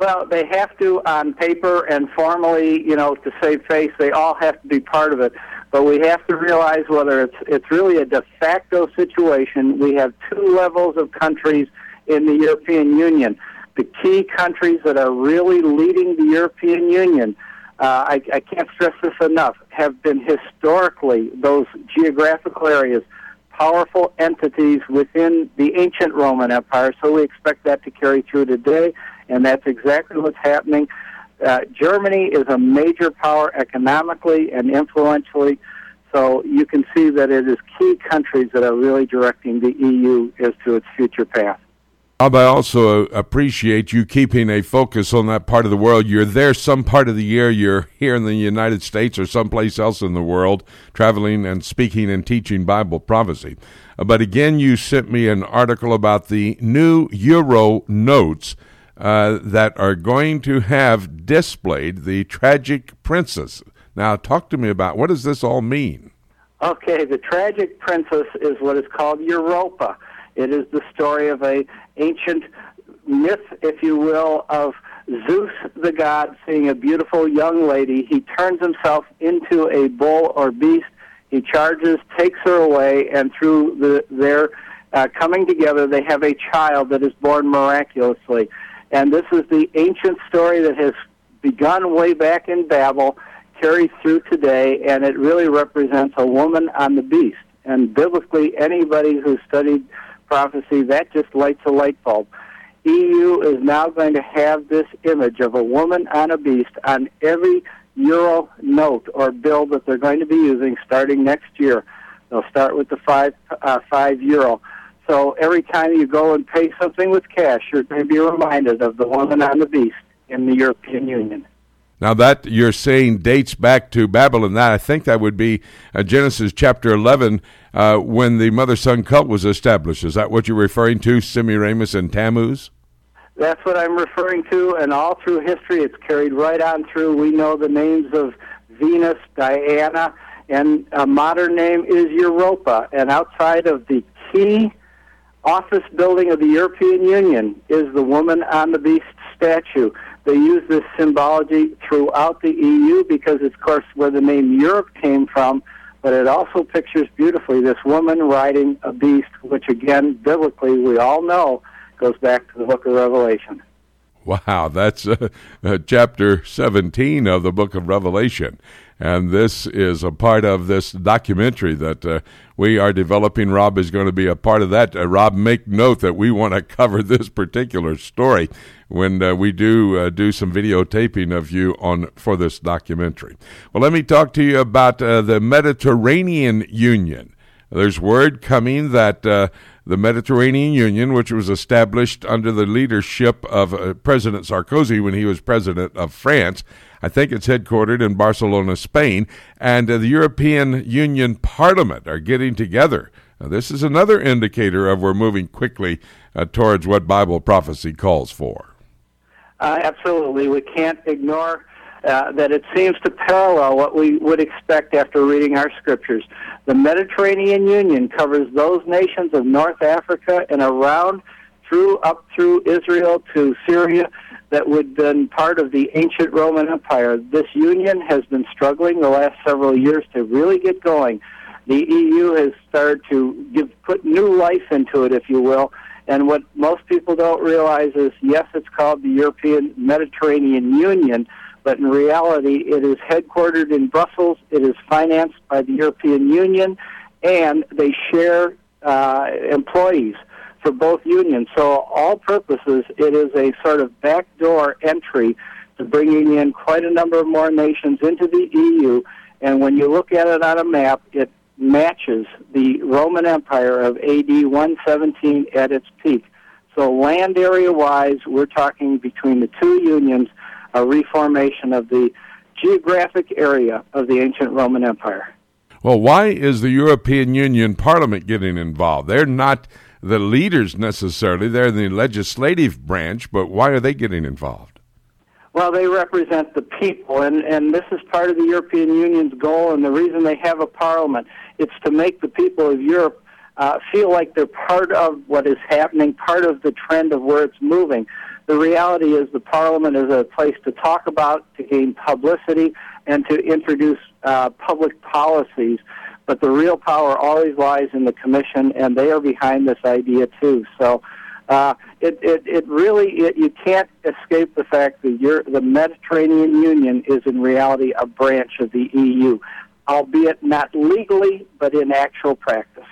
Speaker 7: Well, they have to on paper and formally, you know, to save face, they all have to be part of it. But we have to realize whether it's it's really a de facto situation. We have two levels of countries in the European Union. The key countries that are really leading the European Union, uh, I, I can't stress this enough, have been historically those geographical areas powerful entities within the ancient Roman Empire. So we expect that to carry through today, and that's exactly what's happening. Uh, Germany is a major power economically and influentially, so you can see that it is key countries that are really directing the EU as to its future path.
Speaker 1: Bob, I also appreciate you keeping a focus on that part of the world. You're there some part of the year. You're here in the United States or someplace else in the world, traveling and speaking and teaching Bible prophecy. Uh, but again, you sent me an article about the new Euro notes uh, that are going to have displayed the tragic princess. Now, talk to me about what does this all mean?
Speaker 7: Okay, the tragic princess is what is called Europa. It is the story of a ancient myth, if you will, of Zeus the god seeing a beautiful young lady. He turns himself into a bull or beast. He charges, takes her away, and through the, their uh, coming together, they have a child that is born miraculously. And this is the ancient story that has begun way back in Babel, carries through today, and it really represents a woman on the beast. And biblically, anybody who studied prophecy, that just lights a light bulb. EU is now going to have this image of a woman on a beast on every euro note or bill that they're going to be using starting next year. They'll start with the five uh, five euro. So every time you go and pay something with cash, you're going to be reminded of the woman on the beast in the European Union.
Speaker 1: Now that you're saying dates back to Babylon, that I think that would be uh, Genesis chapter 11 uh, when the mother-son cult was established. Is that what you're referring to, Semiramis and Tammuz?
Speaker 7: That's what I'm referring to, and all through history, it's carried right on through. We know the names of Venus, Diana, and a modern name is Europa. And outside of the key office building of the European Union is the woman on the beast statue. They use this symbology throughout the EU because it's, of course, where the name Europe came from, but it also pictures beautifully this woman riding a beast, which, again, biblically, we all know goes back to the book of Revelation.
Speaker 1: Wow, that's uh, uh, chapter 17 of the book of Revelation. And this is a part of this documentary that uh, we are developing. Rob is going to be a part of that. Uh, Rob, make note that we want to cover this particular story when uh, we do uh, do some videotaping of you on for this documentary. Well, let me talk to you about the Mediterranean Union. There's word coming that the Mediterranean Union, which was established under the leadership of uh, President Sarkozy when he was president of France. I think it's headquartered in Barcelona, Spain, and uh, the European Union Parliament are getting together. Now, this is another indicator of we're moving quickly uh, towards what Bible prophecy calls for.
Speaker 7: Uh, absolutely. We can't ignore uh, that it seems to parallel what we would expect after reading our scriptures. The Mediterranean Union covers those nations of North Africa and around through up through Israel to Syria that would been part of the ancient Roman Empire. This union has been struggling the last several years to really get going. The EU has started to give put new life into it, if you will. And what most people don't realize is, yes, it's called the European Mediterranean Union, but in reality, it is headquartered in Brussels. It is financed by the European Union, and they share uh, employees for both unions. So, all purposes, it is a sort of backdoor entry to bringing in quite a number of more nations into the EU. And when you look at it on a map, it matches the Roman Empire of AD 117 at its peak. So, land area wise, we're talking between the two unions a reformation of the geographic area of the ancient Roman Empire.
Speaker 1: Well, why is the European Union Parliament getting involved? They're not the leaders necessarily, they're the legislative branch, but why are they getting involved?
Speaker 7: Well, they represent the people, and, and this is part of the European Union's goal, and the reason they have a parliament. It's to make the people of Europe uh, feel like they're part of what is happening, part of the trend of where it's moving. The reality is the Parliament is a place to talk about, to gain publicity, and to introduce uh, public policies. But the real power always lies in the Commission, and they are behind this idea too. So uh, it, it, it really, it, you can't escape the fact that you the Mediterranean Union is in reality a branch of the EU, albeit not legally, but in actual practice.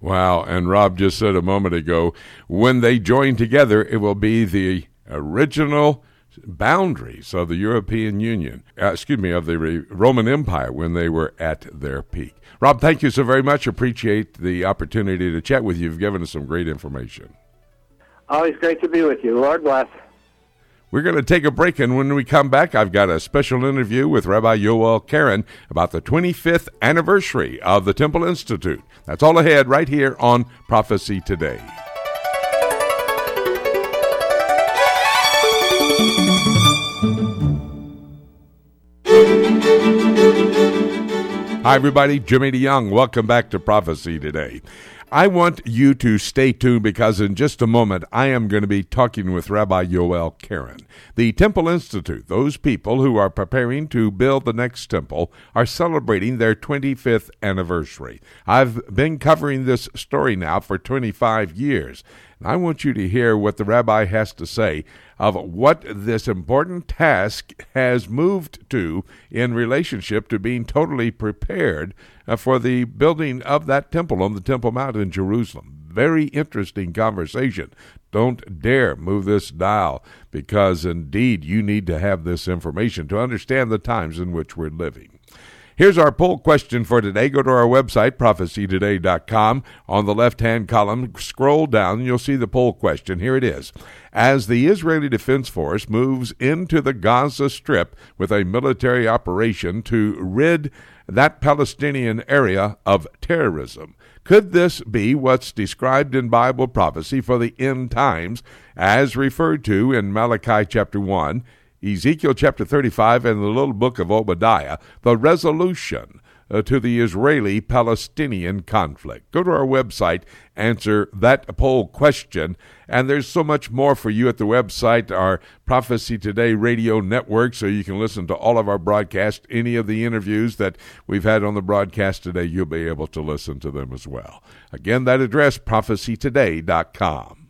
Speaker 1: Wow. And Rob just said a moment ago when they join together, it will be the original boundaries of the European Union, uh, excuse me, of the Roman Empire when they were at their peak. Rob, thank you so very much. Appreciate the opportunity to chat with you. You've given us some great information.
Speaker 7: Always great to be with you. Lord bless.
Speaker 1: We're going to take a break, and when we come back, I've got a special interview with Rabbi Yoel Keren about the 25th anniversary of the Temple Institute. That's all ahead right here on Prophecy Today. Hi, everybody. Jimmy DeYoung. Welcome back to Prophecy Today. I want you to stay tuned because in just a moment I am going to be talking with Rabbi Yoel Karen. The Temple Institute, those people who are preparing to build the next temple, are celebrating their 25th anniversary. I've been covering this story now for 25 years. I want you to hear what the rabbi has to say of what this important task has moved to in relationship to being totally prepared uh, for the building of that temple on the Temple Mount in Jerusalem. Very interesting conversation. Don't dare move this dial because indeed you need to have this information to understand the times in which we're living. Here's our poll question for today. Go to our website, prophecytoday.com. On the left hand column, scroll down, and you'll see the poll question. Here it is. As the Israeli Defense Force moves into the Gaza Strip with a military operation to rid that Palestinian area of terrorism, could this be what's described in Bible prophecy for the end times, as referred to in Malachi chapter 1, Ezekiel chapter 35, and the little book of Obadiah, the resolution uh, to the Israeli Palestinian conflict. Go to our website, answer that poll question, and there's so much more for you at the website, our Prophecy Today radio network, so you can listen to all of our broadcasts. Any of the interviews that we've had on the broadcast today, you'll be able to listen to them as well. Again, that address, prophecytoday.com.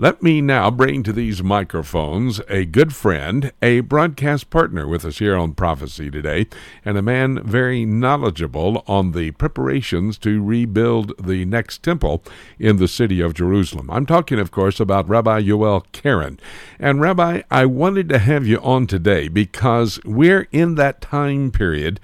Speaker 1: Let me now bring to these microphones a good friend, a broadcast partner with us here on Prophecy today, and a man very knowledgeable on the preparations to rebuild the next temple in the city of Jerusalem. I'm talking, of course, about Rabbi Yoel Karen. And, Rabbi, I wanted to have you on today because we're in that time period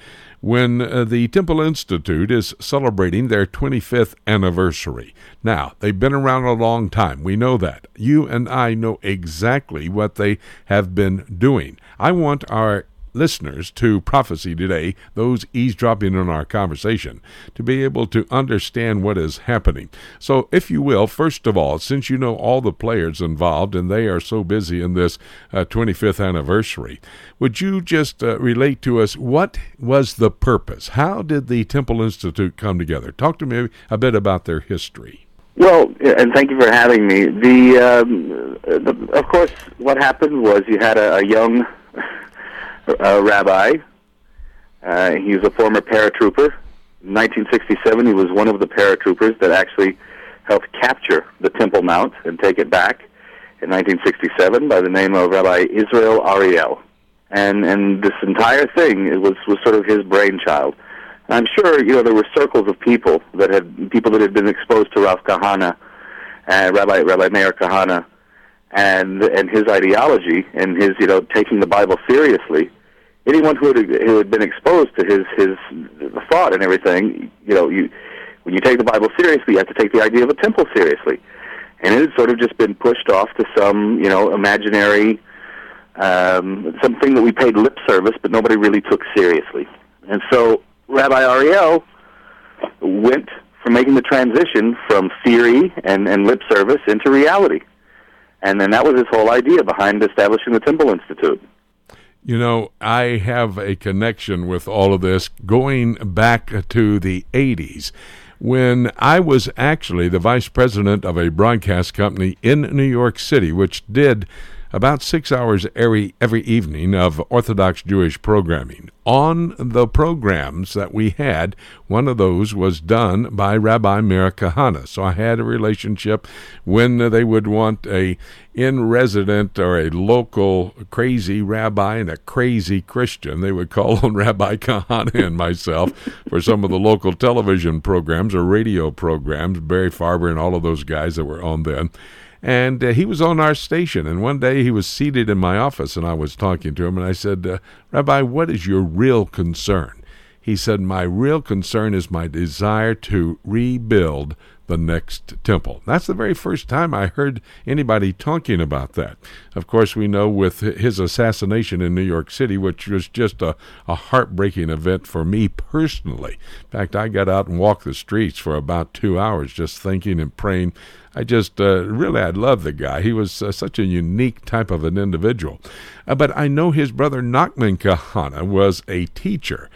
Speaker 1: when uh, the Temple Institute is celebrating their 25th anniversary. Now, they've been around a long time. We know that. You and I know exactly what they have been doing. I want our listeners to prophecy today, those eavesdropping on our conversation, to be able to understand what is happening. So, if you will, first of all, since you know all the players involved and they are so busy in this uh, 25th anniversary, would you just uh, relate to us what was the purpose? How did the Temple Institute come together? Talk to me a bit about their history.
Speaker 8: Well, and thank you for having me. The, um, the of course, what happened was you had a, a young uh, rabbi. Uh, he was a former paratrooper. In 1967, he was one of the paratroopers that actually helped capture the Temple Mount and take it back in 1967 by the name of Rabbi Israel Ariel. And and this entire thing it was was sort of his brainchild. And I'm sure you know there were circles of people that had people that had been exposed to Rav Kahana, uh, Rabbi Rabbi Meir Kahana, and and his ideology and his you know taking the Bible seriously anyone who had who had been exposed to his his thought and everything, you know, you when you take the Bible seriously, you have to take the idea of a temple seriously, and it had sort of just been pushed off to some you know imaginary um, something that we paid lip service, but nobody really took seriously. And so Rabbi Ariel went from making the transition from theory and, and lip service into reality. And then that was his whole idea behind establishing the Temple Institute.
Speaker 1: You know, I have a connection with all of this going back to the 80s when I was actually the vice president of a broadcast company in New York City, which did about six hours every every evening of Orthodox Jewish programming. On the programs that we had, one of those was done by Rabbi Meir Kahana. So I had a relationship when they would want a in resident or a local crazy rabbi and a crazy Christian. They would call on Rabbi Kahana and myself for some of the local television programs or radio programs, Barry Farber and all of those guys that were on then. And uh, he was on our station. And one day he was seated in my office, and I was talking to him, and I said, uh, Rabbi, what is your real concern? He said, My real concern is my desire to rebuild the next temple. That's the very first time I heard anybody talking about that. Of course, we know with his assassination in New York City, which was just a, a heartbreaking event for me personally. In fact, I got out and walked the streets for about two hours just thinking and praying. I just uh, really, I love the guy. He was uh, such a unique type of an individual. Uh, but I know his brother Nachman Kahana was a teacher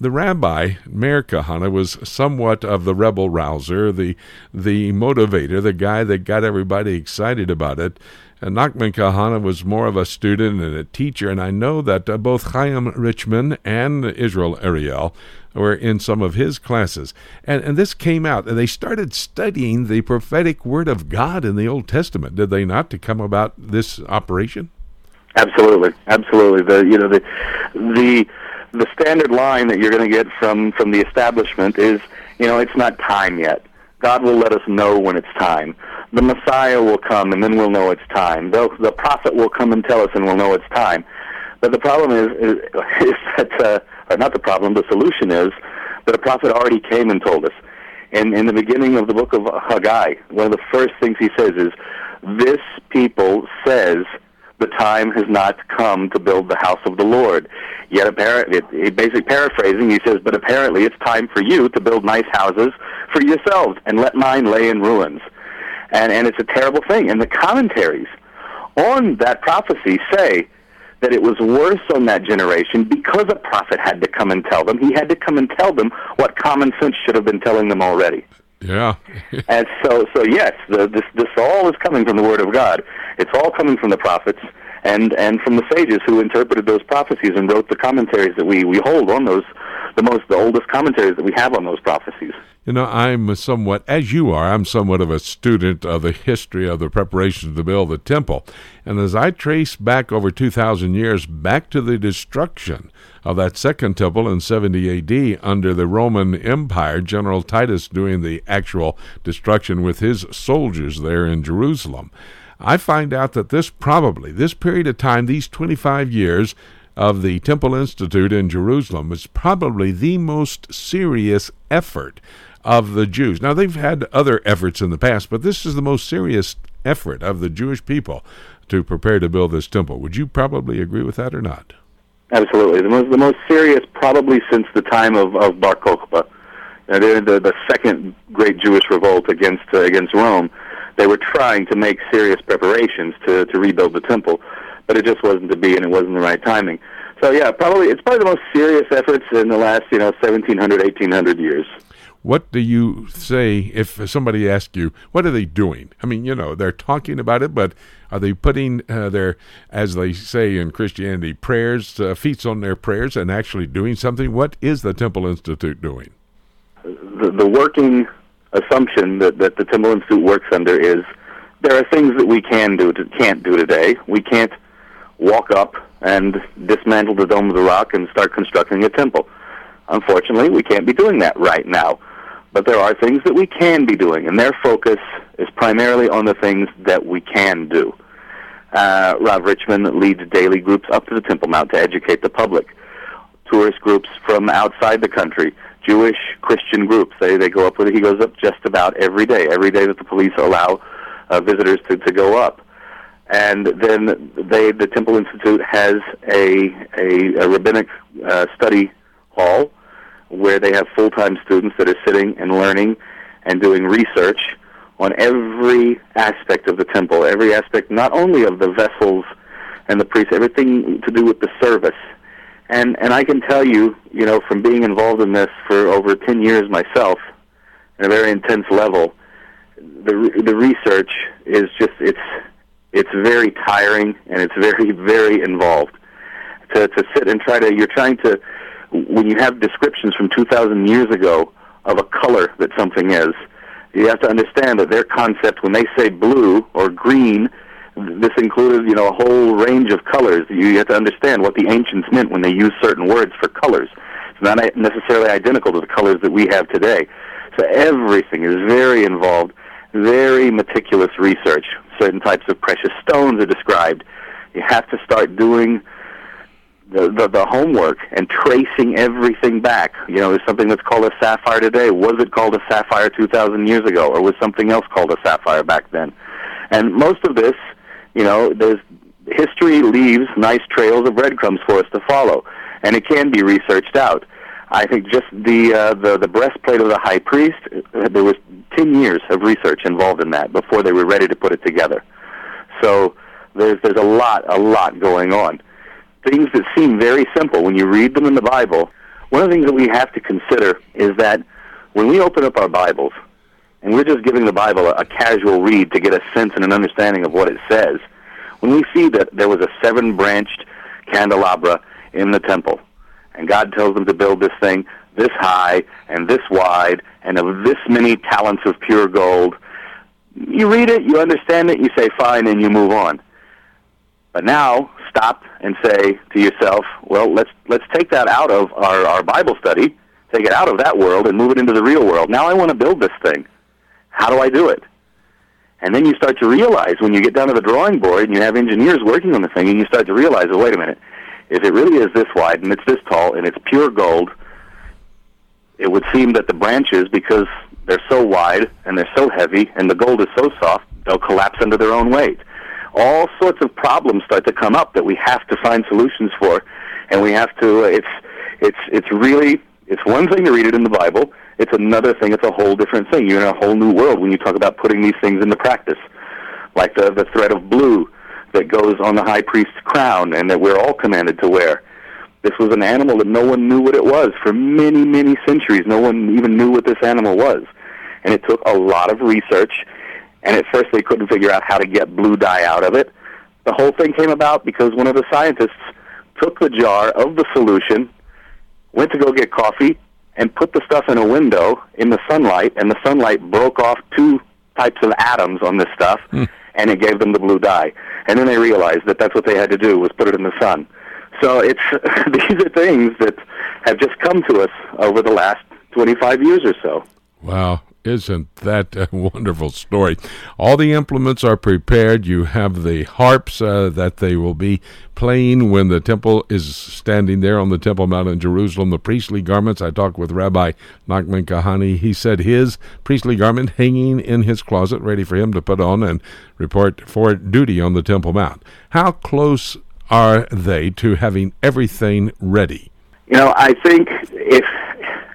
Speaker 1: the rabbi, Meir Kahana, was somewhat of the rebel rouser, the the motivator, the guy that got everybody excited about it. And Nachman Kahana was more of a student and a teacher, and I know that uh, both Chaim Richman and Israel Ariel were in some of his classes. And, and this came out, and they started studying the prophetic word of God in the Old Testament, did they not, to come about this operation?
Speaker 8: Absolutely, absolutely. The you know the the the standard line that you're going to get from from the establishment is you know it's not time yet. God will let us know when it's time. The Messiah will come, and then we'll know it's time. The, the prophet will come and tell us, and we'll know it's time. But the problem is, is, is that, uh, or Uh, not the problem, the solution is that the prophet already came and told us. And in the beginning of the book of Haggai, one of the first things he says is, "This people says." the time has not come to build the house of the Lord. Yet, apparently, basic paraphrasing, he says, but apparently it's time for you to build nice houses for yourselves and let mine lay in ruins. And, and it's a terrible thing. And the commentaries on that prophecy say that it was worse on that generation because a prophet had to come and tell them. He had to come and tell them what common sense should have been telling them already.
Speaker 1: Yeah.
Speaker 8: and so, so yes, the, this this all is coming from the Word of God. It's all coming from the prophets and and from the sages who interpreted those prophecies and wrote the commentaries that we we hold on those, the most the oldest commentaries that we have on those prophecies.
Speaker 1: You know, I'm somewhat, as you are, I'm somewhat of a student of the history of the preparations to build the temple. And as I trace back over 2,000 years, back to the destruction of that second temple in 70 AD under the Roman Empire, General Titus doing the actual destruction with his soldiers there in Jerusalem, I find out that this probably, this period of time, these 25 years, of the Temple Institute in Jerusalem was probably the most serious effort of the Jews. Now, they've had other efforts in the past, but this is the most serious effort of the Jewish people to prepare to build this temple. Would you probably agree with that or not?
Speaker 8: Absolutely. The most, the most serious probably since the time of, of Bar Kokhba. Uh, the, the second great Jewish revolt against, uh, against Rome. They were trying to make serious preparations to, to rebuild the temple, but it just wasn't to be and it wasn't the right timing. So yeah, probably it's probably the most serious efforts in the last, you know, 1700, 1800 years.
Speaker 1: What do you say if somebody asks you, what are they doing? I mean, you know, they're talking about it, but are they putting uh, their, as they say in Christianity, prayers, uh, feet on their prayers and actually doing something? What is the Temple Institute doing?
Speaker 8: The, the working assumption that, that the Temple Institute works under is there are things that we can do, to, can't do today. We can't walk up and dismantle the Dome of the Rock and start constructing a temple. Unfortunately, we can't be doing that right now. But there are things that we can be doing, and their focus is primarily on the things that we can do. Uh, Rav Richman leads daily groups up to the Temple Mount to educate the public. Tourist groups from outside the country, Jewish Christian groups, they, they go up with it. He goes up just about every day, every day that the police allow uh, visitors to, to go up. And then they, the Temple Institute has a, a, a rabbinic uh, study hall where they have full-time students that are sitting and learning and doing research on every aspect of the temple, every aspect not only of the vessels and the priests, everything to do with the service. And and I can tell you, you know, from being involved in this for over 10 years myself, at a very intense level, the the research is just it's it's very tiring and it's very very involved. To to sit and try to you're trying to when you have descriptions from 2,000 years ago of a color that something is, you have to understand that their concept, when they say blue or green, this included, you know, a whole range of colors. You have to understand what the ancients meant when they used certain words for colors. It's not necessarily identical to the colors that we have today. So everything is very involved, very meticulous research. Certain types of precious stones are described. You have to start doing the, the, homework and tracing everything back. You know, there's something that's called a sapphire today. Was it called a sapphire 2,000 years ago, or was something else called a sapphire back then? And most of this, you know, there's history leaves nice trails of breadcrumbs for us to follow, and it can be researched out. I think just the uh, the the breastplate of the high priest, uh, there was 10 years of research involved in that before they were ready to put it together. So there's there's a lot a lot going on things that seem very simple when you read them in the Bible, one of the things that we have to consider is that when we open up our Bibles and we're just giving the Bible a, a casual read to get a sense and an understanding of what it says, when we see that there was a seven branched candelabra in the temple, and God tells them to build this thing this high and this wide and of this many talents of pure gold, you read it, you understand it, you say fine, and you move on. But now stop and say to yourself, well, let's let's take that out of our, our Bible study, take it out of that world and move it into the real world. Now I want to build this thing. How do I do it? And then you start to realize when you get down to the drawing board and you have engineers working on the thing and you start to realize, oh, wait a minute, if it really is this wide and it's this tall and it's pure gold, it would seem that the branches, because they're so wide and they're so heavy and the gold is so soft, they'll collapse under their own weight. All sorts of problems start to come up that we have to find solutions for, and we have to. Uh, it's it's it's really it's one thing to read it in the Bible. It's another thing. It's a whole different thing. You're in a whole new world when you talk about putting these things into practice, like the the thread of blue that goes on the high priest's crown and that we're all commanded to wear. This was an animal that no one knew what it was for many, many centuries. No one even knew what this animal was. And it took a lot of research. And at first they couldn't figure out how to get blue dye out of it. The whole thing came about because one of the scientists took the jar of the solution, went to go get coffee, and put the stuff in a window in the sunlight, and the sunlight broke off two types of atoms on this stuff, mm. and it gave them the blue dye. And then they realized that that's what they had to do was put it in the sun. So it's these are things that have just come to us over the last 25 years or so.
Speaker 1: Wow, isn't that a wonderful story? All the implements are prepared. You have the harps uh, that they will be playing when the temple is standing there on the Temple Mount in Jerusalem. The priestly garments. I talked with Rabbi Nachman Kahana. He said his priestly garment hanging in his closet, ready for him to put on and report for duty on the Temple Mount. How close are they to having everything ready?
Speaker 8: You know, I think if,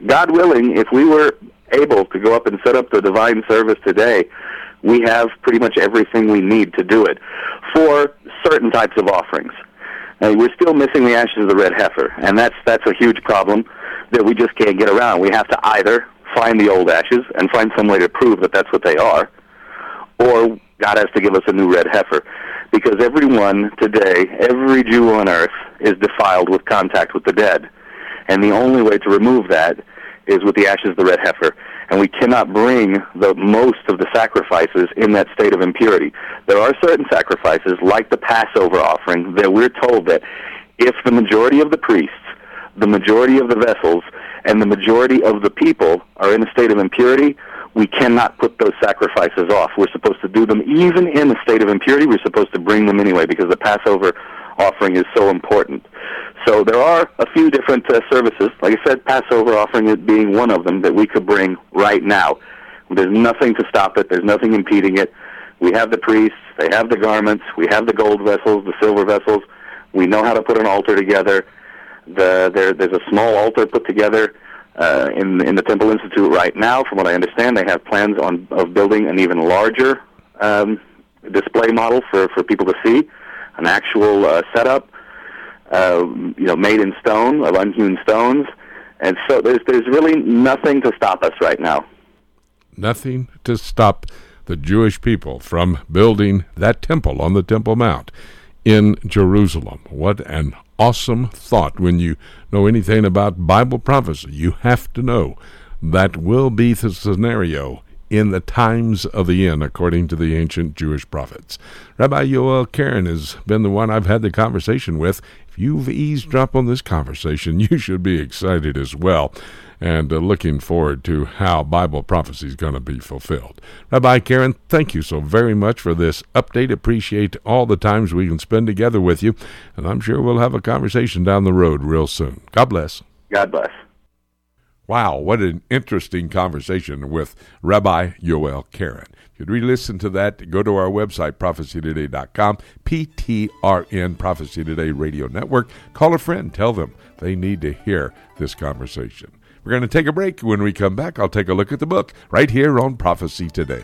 Speaker 8: God willing, if we were able to go up and set up the divine service today, we have pretty much everything we need to do it for certain types of offerings. And we're still missing the ashes of the red heifer, and that's that's a huge problem that we just can't get around. We have to either find the old ashes and find some way to prove that that's what they are, or God has to give us a new red heifer because everyone today, every Jew on earth, is defiled with contact with the dead. And the only way to remove that is with the ashes of the red heifer. And we cannot bring the most of the sacrifices in that state of impurity. There are certain sacrifices, like the Passover offering, that we're told that if the majority of the priests, the majority of the vessels, and the majority of the people are in a state of impurity, we cannot put those sacrifices off. We're supposed to do them even in a state of impurity. We're supposed to bring them anyway because the Passover offering is so important. So there are a few different uh, services. Like I said, Passover offering it being one of them that we could bring right now. There's nothing to stop it. There's nothing impeding it. We have the priests. They have the garments. We have the gold vessels, the silver vessels. We know how to put an altar together. The, there, there's a small altar put together uh, in in the Temple Institute right now. From what I understand, they have plans on of building an even larger um, display model for for people to see, an actual uh, setup, uh, you know, made in stone of unhewn stones, and so there's there's really nothing to stop us right now.
Speaker 1: Nothing to stop the Jewish people from building that temple on the Temple Mount in Jerusalem. What an awesome thought when you know anything about Bible prophecy. You have to know that will be the scenario in the times of the end, according to the ancient Jewish prophets. Rabbi Yoel Karen has been the one I've had the conversation with. If you've eavesdropped on this conversation, you should be excited as well and uh, looking forward to how Bible prophecy is going to be fulfilled. Rabbi Karen, thank you so very much for this update. Appreciate all the times we can spend together with you, and I'm sure we'll have a conversation down the road real soon. God bless.
Speaker 8: God bless.
Speaker 1: Wow, what an interesting conversation with Rabbi Yoel Karen. You'd re-listen to that, go to our website, prophecytoday.com, PTRN, Prophecy Today Radio Network. Call a friend. Tell them they need to hear this conversation. We're going to take a break. When we come back, I'll take a look at the book right here on Prophecy Today.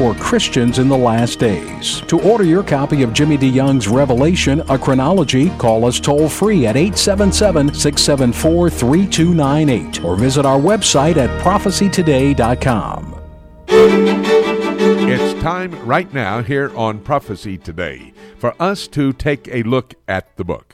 Speaker 3: for Christians in the last days. To order your copy of Jimmy DeYoung's Revelation, a chronology, call us toll free at 877 674 3298 or visit our website at prophecytoday.com.
Speaker 1: It's time right now here on Prophecy Today for us to take a look at the book.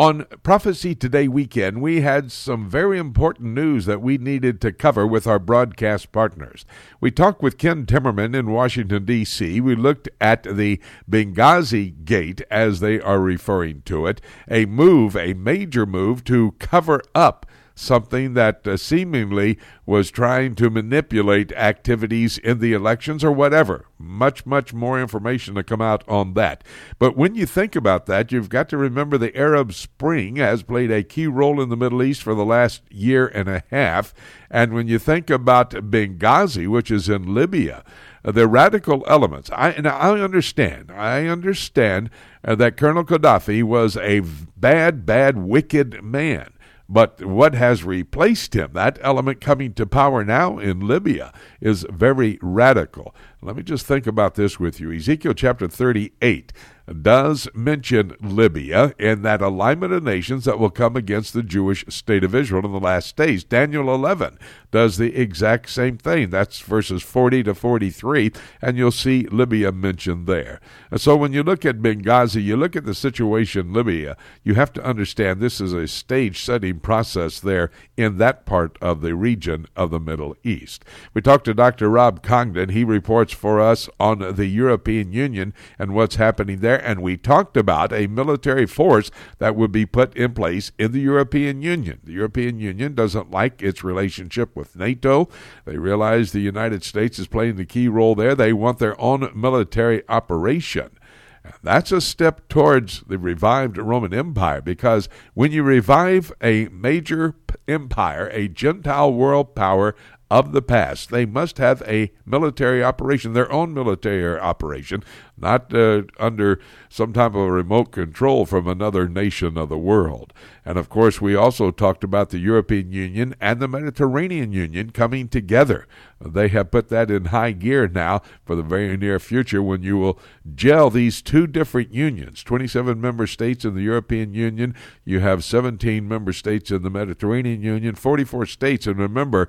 Speaker 1: On Prophecy Today weekend, we had some very important news that we needed to cover with our broadcast partners. We talked with Ken Timmerman in Washington, D.C. We looked at the Benghazi Gate, as they are referring to it, a move, a major move to cover up something that uh, seemingly was trying to manipulate activities in the elections or whatever. Much, much more information to come out on that. But when you think about that, you've got to remember the Arab Spring has played a key role in the Middle East for the last year and a half. And when you think about Benghazi, which is in Libya, uh, the radical elements. I and I understand. I understand uh, that Colonel Gaddafi was a bad, bad, wicked man. But what has replaced him, that element coming to power now in Libya, is very radical. Let me just think about this with you. Ezekiel chapter 38 does mention Libya and that alignment of nations that will come against the Jewish state of Israel in the last days. Daniel 11 does the exact same thing. That's verses 40 to 43, and you'll see Libya mentioned there. And so when you look at Benghazi, you look at the situation in Libya, you have to understand this is a stage setting process there in that part of the region of the Middle East. We talked to Dr. Rob Congdon. He reports for us on the European Union and what's happening there and we talked about a military force that would be put in place in the European Union. The European Union doesn't like its relationship with NATO. They realize the United States is playing the key role there. They want their own military operation. That's a step towards the revived Roman Empire because when you revive a major empire, a Gentile world power of the past. They must have a military operation, their own military operation, not uh, under some type of remote control from another nation of the world. And of course, we also talked about the European Union and the Mediterranean Union coming together. They have put that in high gear now for the very near future when you will gel these two different unions 27 member states in the European Union, you have 17 member states in the Mediterranean Union, 44 states. And remember,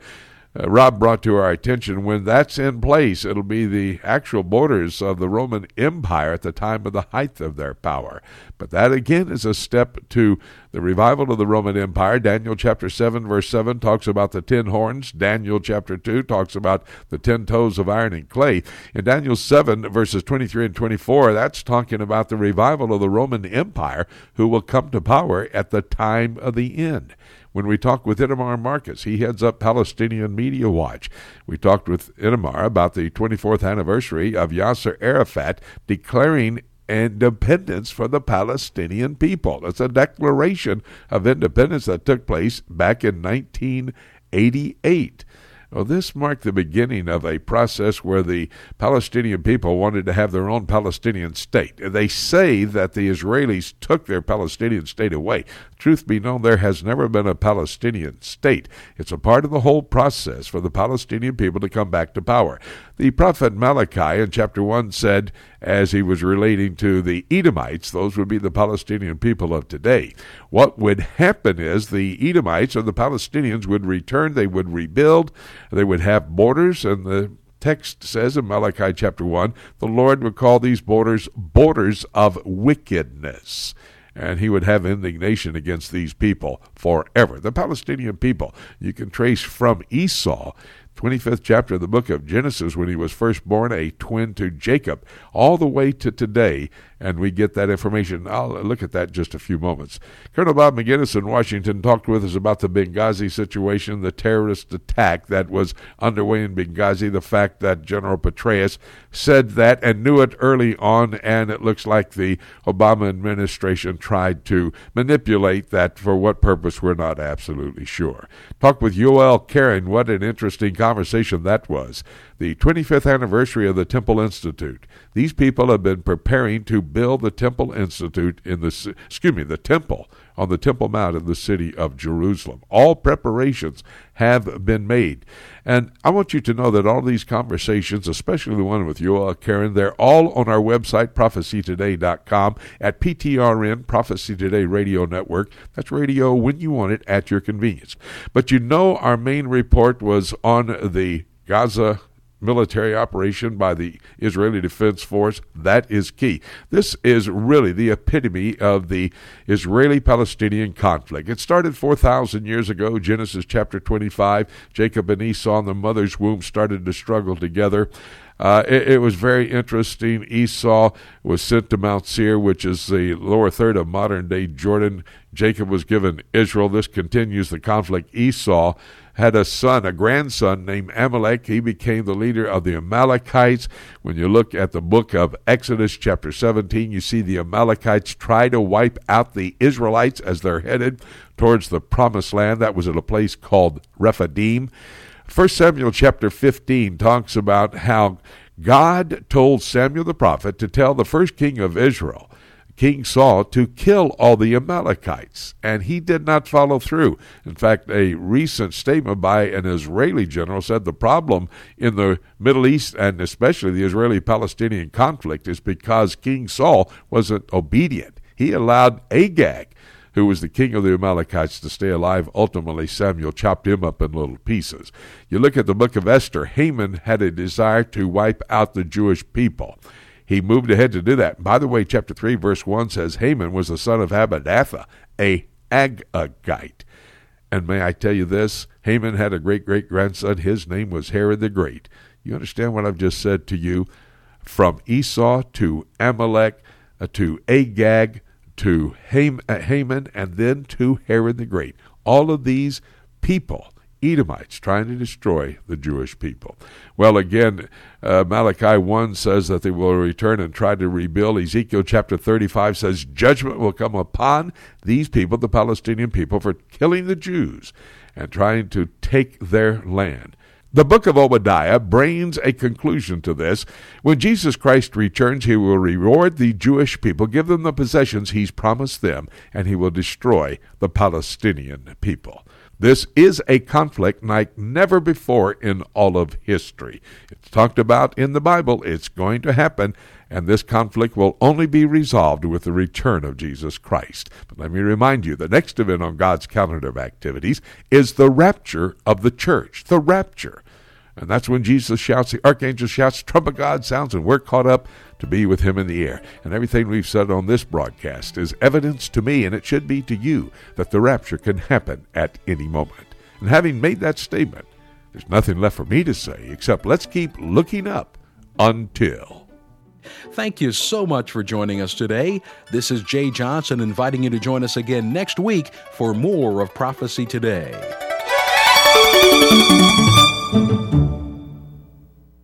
Speaker 1: uh, Rob brought to our attention when that's in place, it'll be the actual borders of the Roman Empire at the time of the height of their power. But that again is a step to the revival of the Roman Empire. Daniel chapter 7, verse 7 talks about the ten horns. Daniel chapter 2 talks about the ten toes of iron and clay. In Daniel 7, verses 23 and 24, that's talking about the revival of the Roman Empire who will come to power at the time of the end. When we talked with Itamar Marcus. He heads up Palestinian Media Watch. We talked with Itamar about the 24th anniversary of Yasser Arafat declaring independence for the Palestinian people. It's a declaration of independence that took place back in 1988. Well, this marked the beginning of a process where the Palestinian people wanted to have their own Palestinian state. They say that the Israelis took their Palestinian state away. Truth be known, there has never been a Palestinian state. It's a part of the whole process for the Palestinian people to come back to power. The prophet Malachi in chapter 1 said, as he was relating to the Edomites, those would be the Palestinian people of today. What would happen is the Edomites or the Palestinians would return, they would rebuild, they would have borders, and the text says in Malachi chapter 1 the Lord would call these borders borders of wickedness and he would have indignation against these people forever. The Palestinian people, you can trace from Esau 25th chapter of the book of Genesis, when he was first born, a twin to Jacob, all the way to today, and we get that information. I'll look at that just a few moments. Colonel Bob Maginnis in Washington talked with us about the Benghazi situation, the terrorist attack that was underway in Benghazi, the fact that General Petraeus said that and knew it early on, and it looks like the Obama administration tried to manipulate that for what purpose, we're not absolutely sure. Talk with Yoel Karen. What an interesting conversation that was. The 25th anniversary of the Temple Institute. These people have been preparing to build the Temple Institute in the excuse me, the temple on the Temple Mount in the city of Jerusalem. All preparations have been made. And I want you to know that all these conversations, especially the one with Yoel uh, Karen, they're all on our website, prophecytoday.com, at PTRN, Prophecy Today Radio Network. That's radio when you want it at your convenience. But you know, our main report was on the Gaza military operation by the Israeli Defense Force. That is key. This is really the epitome of the Israeli Palestinian conflict. It started 4,000 years ago, Genesis chapter 25. Jacob and Esau in the mother's womb started to struggle together. Uh, it, it, was very interesting. Esau was sent to Mount Seir, which is the lower third of modern day Jordan. Jacob was given Israel. This continues the conflict. Esau had a son, a grandson named Amalek. He became the leader of the Amalekites. When you look at the book of Exodus, chapter 17, you see the Amalekites try to wipe out the Israelites as they're headed towards the promised land. That was at a place called Rephidim. 1 Samuel chapter 15 talks about how God told Samuel the prophet to tell the first king of Israel King Saul to kill all the Amalekites, and he did not follow through. In fact, a recent statement by an Israeli general said the problem in the Middle East and especially the Israeli Palestinian conflict is because King Saul wasn't obedient. He allowed Agag, who was the king of the Amalekites, to stay alive. Ultimately, Samuel chopped him up in little pieces. You look at the book of Esther, Haman had a desire to wipe out the Jewish people he moved ahead to do that. By the way, chapter 3, verse 1 says Haman was the son of Hammedatha, a Agagite. And may I tell you this? Haman had a great great grandson. His name was Herod the Great. You understand what I've just said to you? From Esau to Amalek uh, to Agag to uh, Haman and then to Herod the Great. All of these people Edomites trying to destroy the Jewish people. Well, again, uh, Malachi 1 says that they will return and try to rebuild. Ezekiel chapter 35 says judgment will come upon these people, the Palestinian people, for killing the Jews and trying to take their land. The book of Obadiah brings a conclusion to this. When Jesus Christ returns, he will reward the Jewish people, give them the possessions he's promised them, and he will destroy the Palestinian people. This is a conflict like never before in all of history. It's talked about in the Bible. It's going to happen, and this conflict will only be resolved with the return of Jesus Christ. But let me remind you the next event on God's calendar of activities is the rapture of the church. The rapture. And that's when Jesus shouts, the archangel shouts, trumpet God sounds, and we're caught up to be with him in the air. And everything we've said on this broadcast is evidence to me, and it should be to you, that the rapture can happen at any moment. And having made that statement, there's nothing left for me to say except let's keep looking up until.
Speaker 3: Thank you so much for joining us today. This is Jay Johnson inviting you to join us again next week for more of Prophecy Today thank you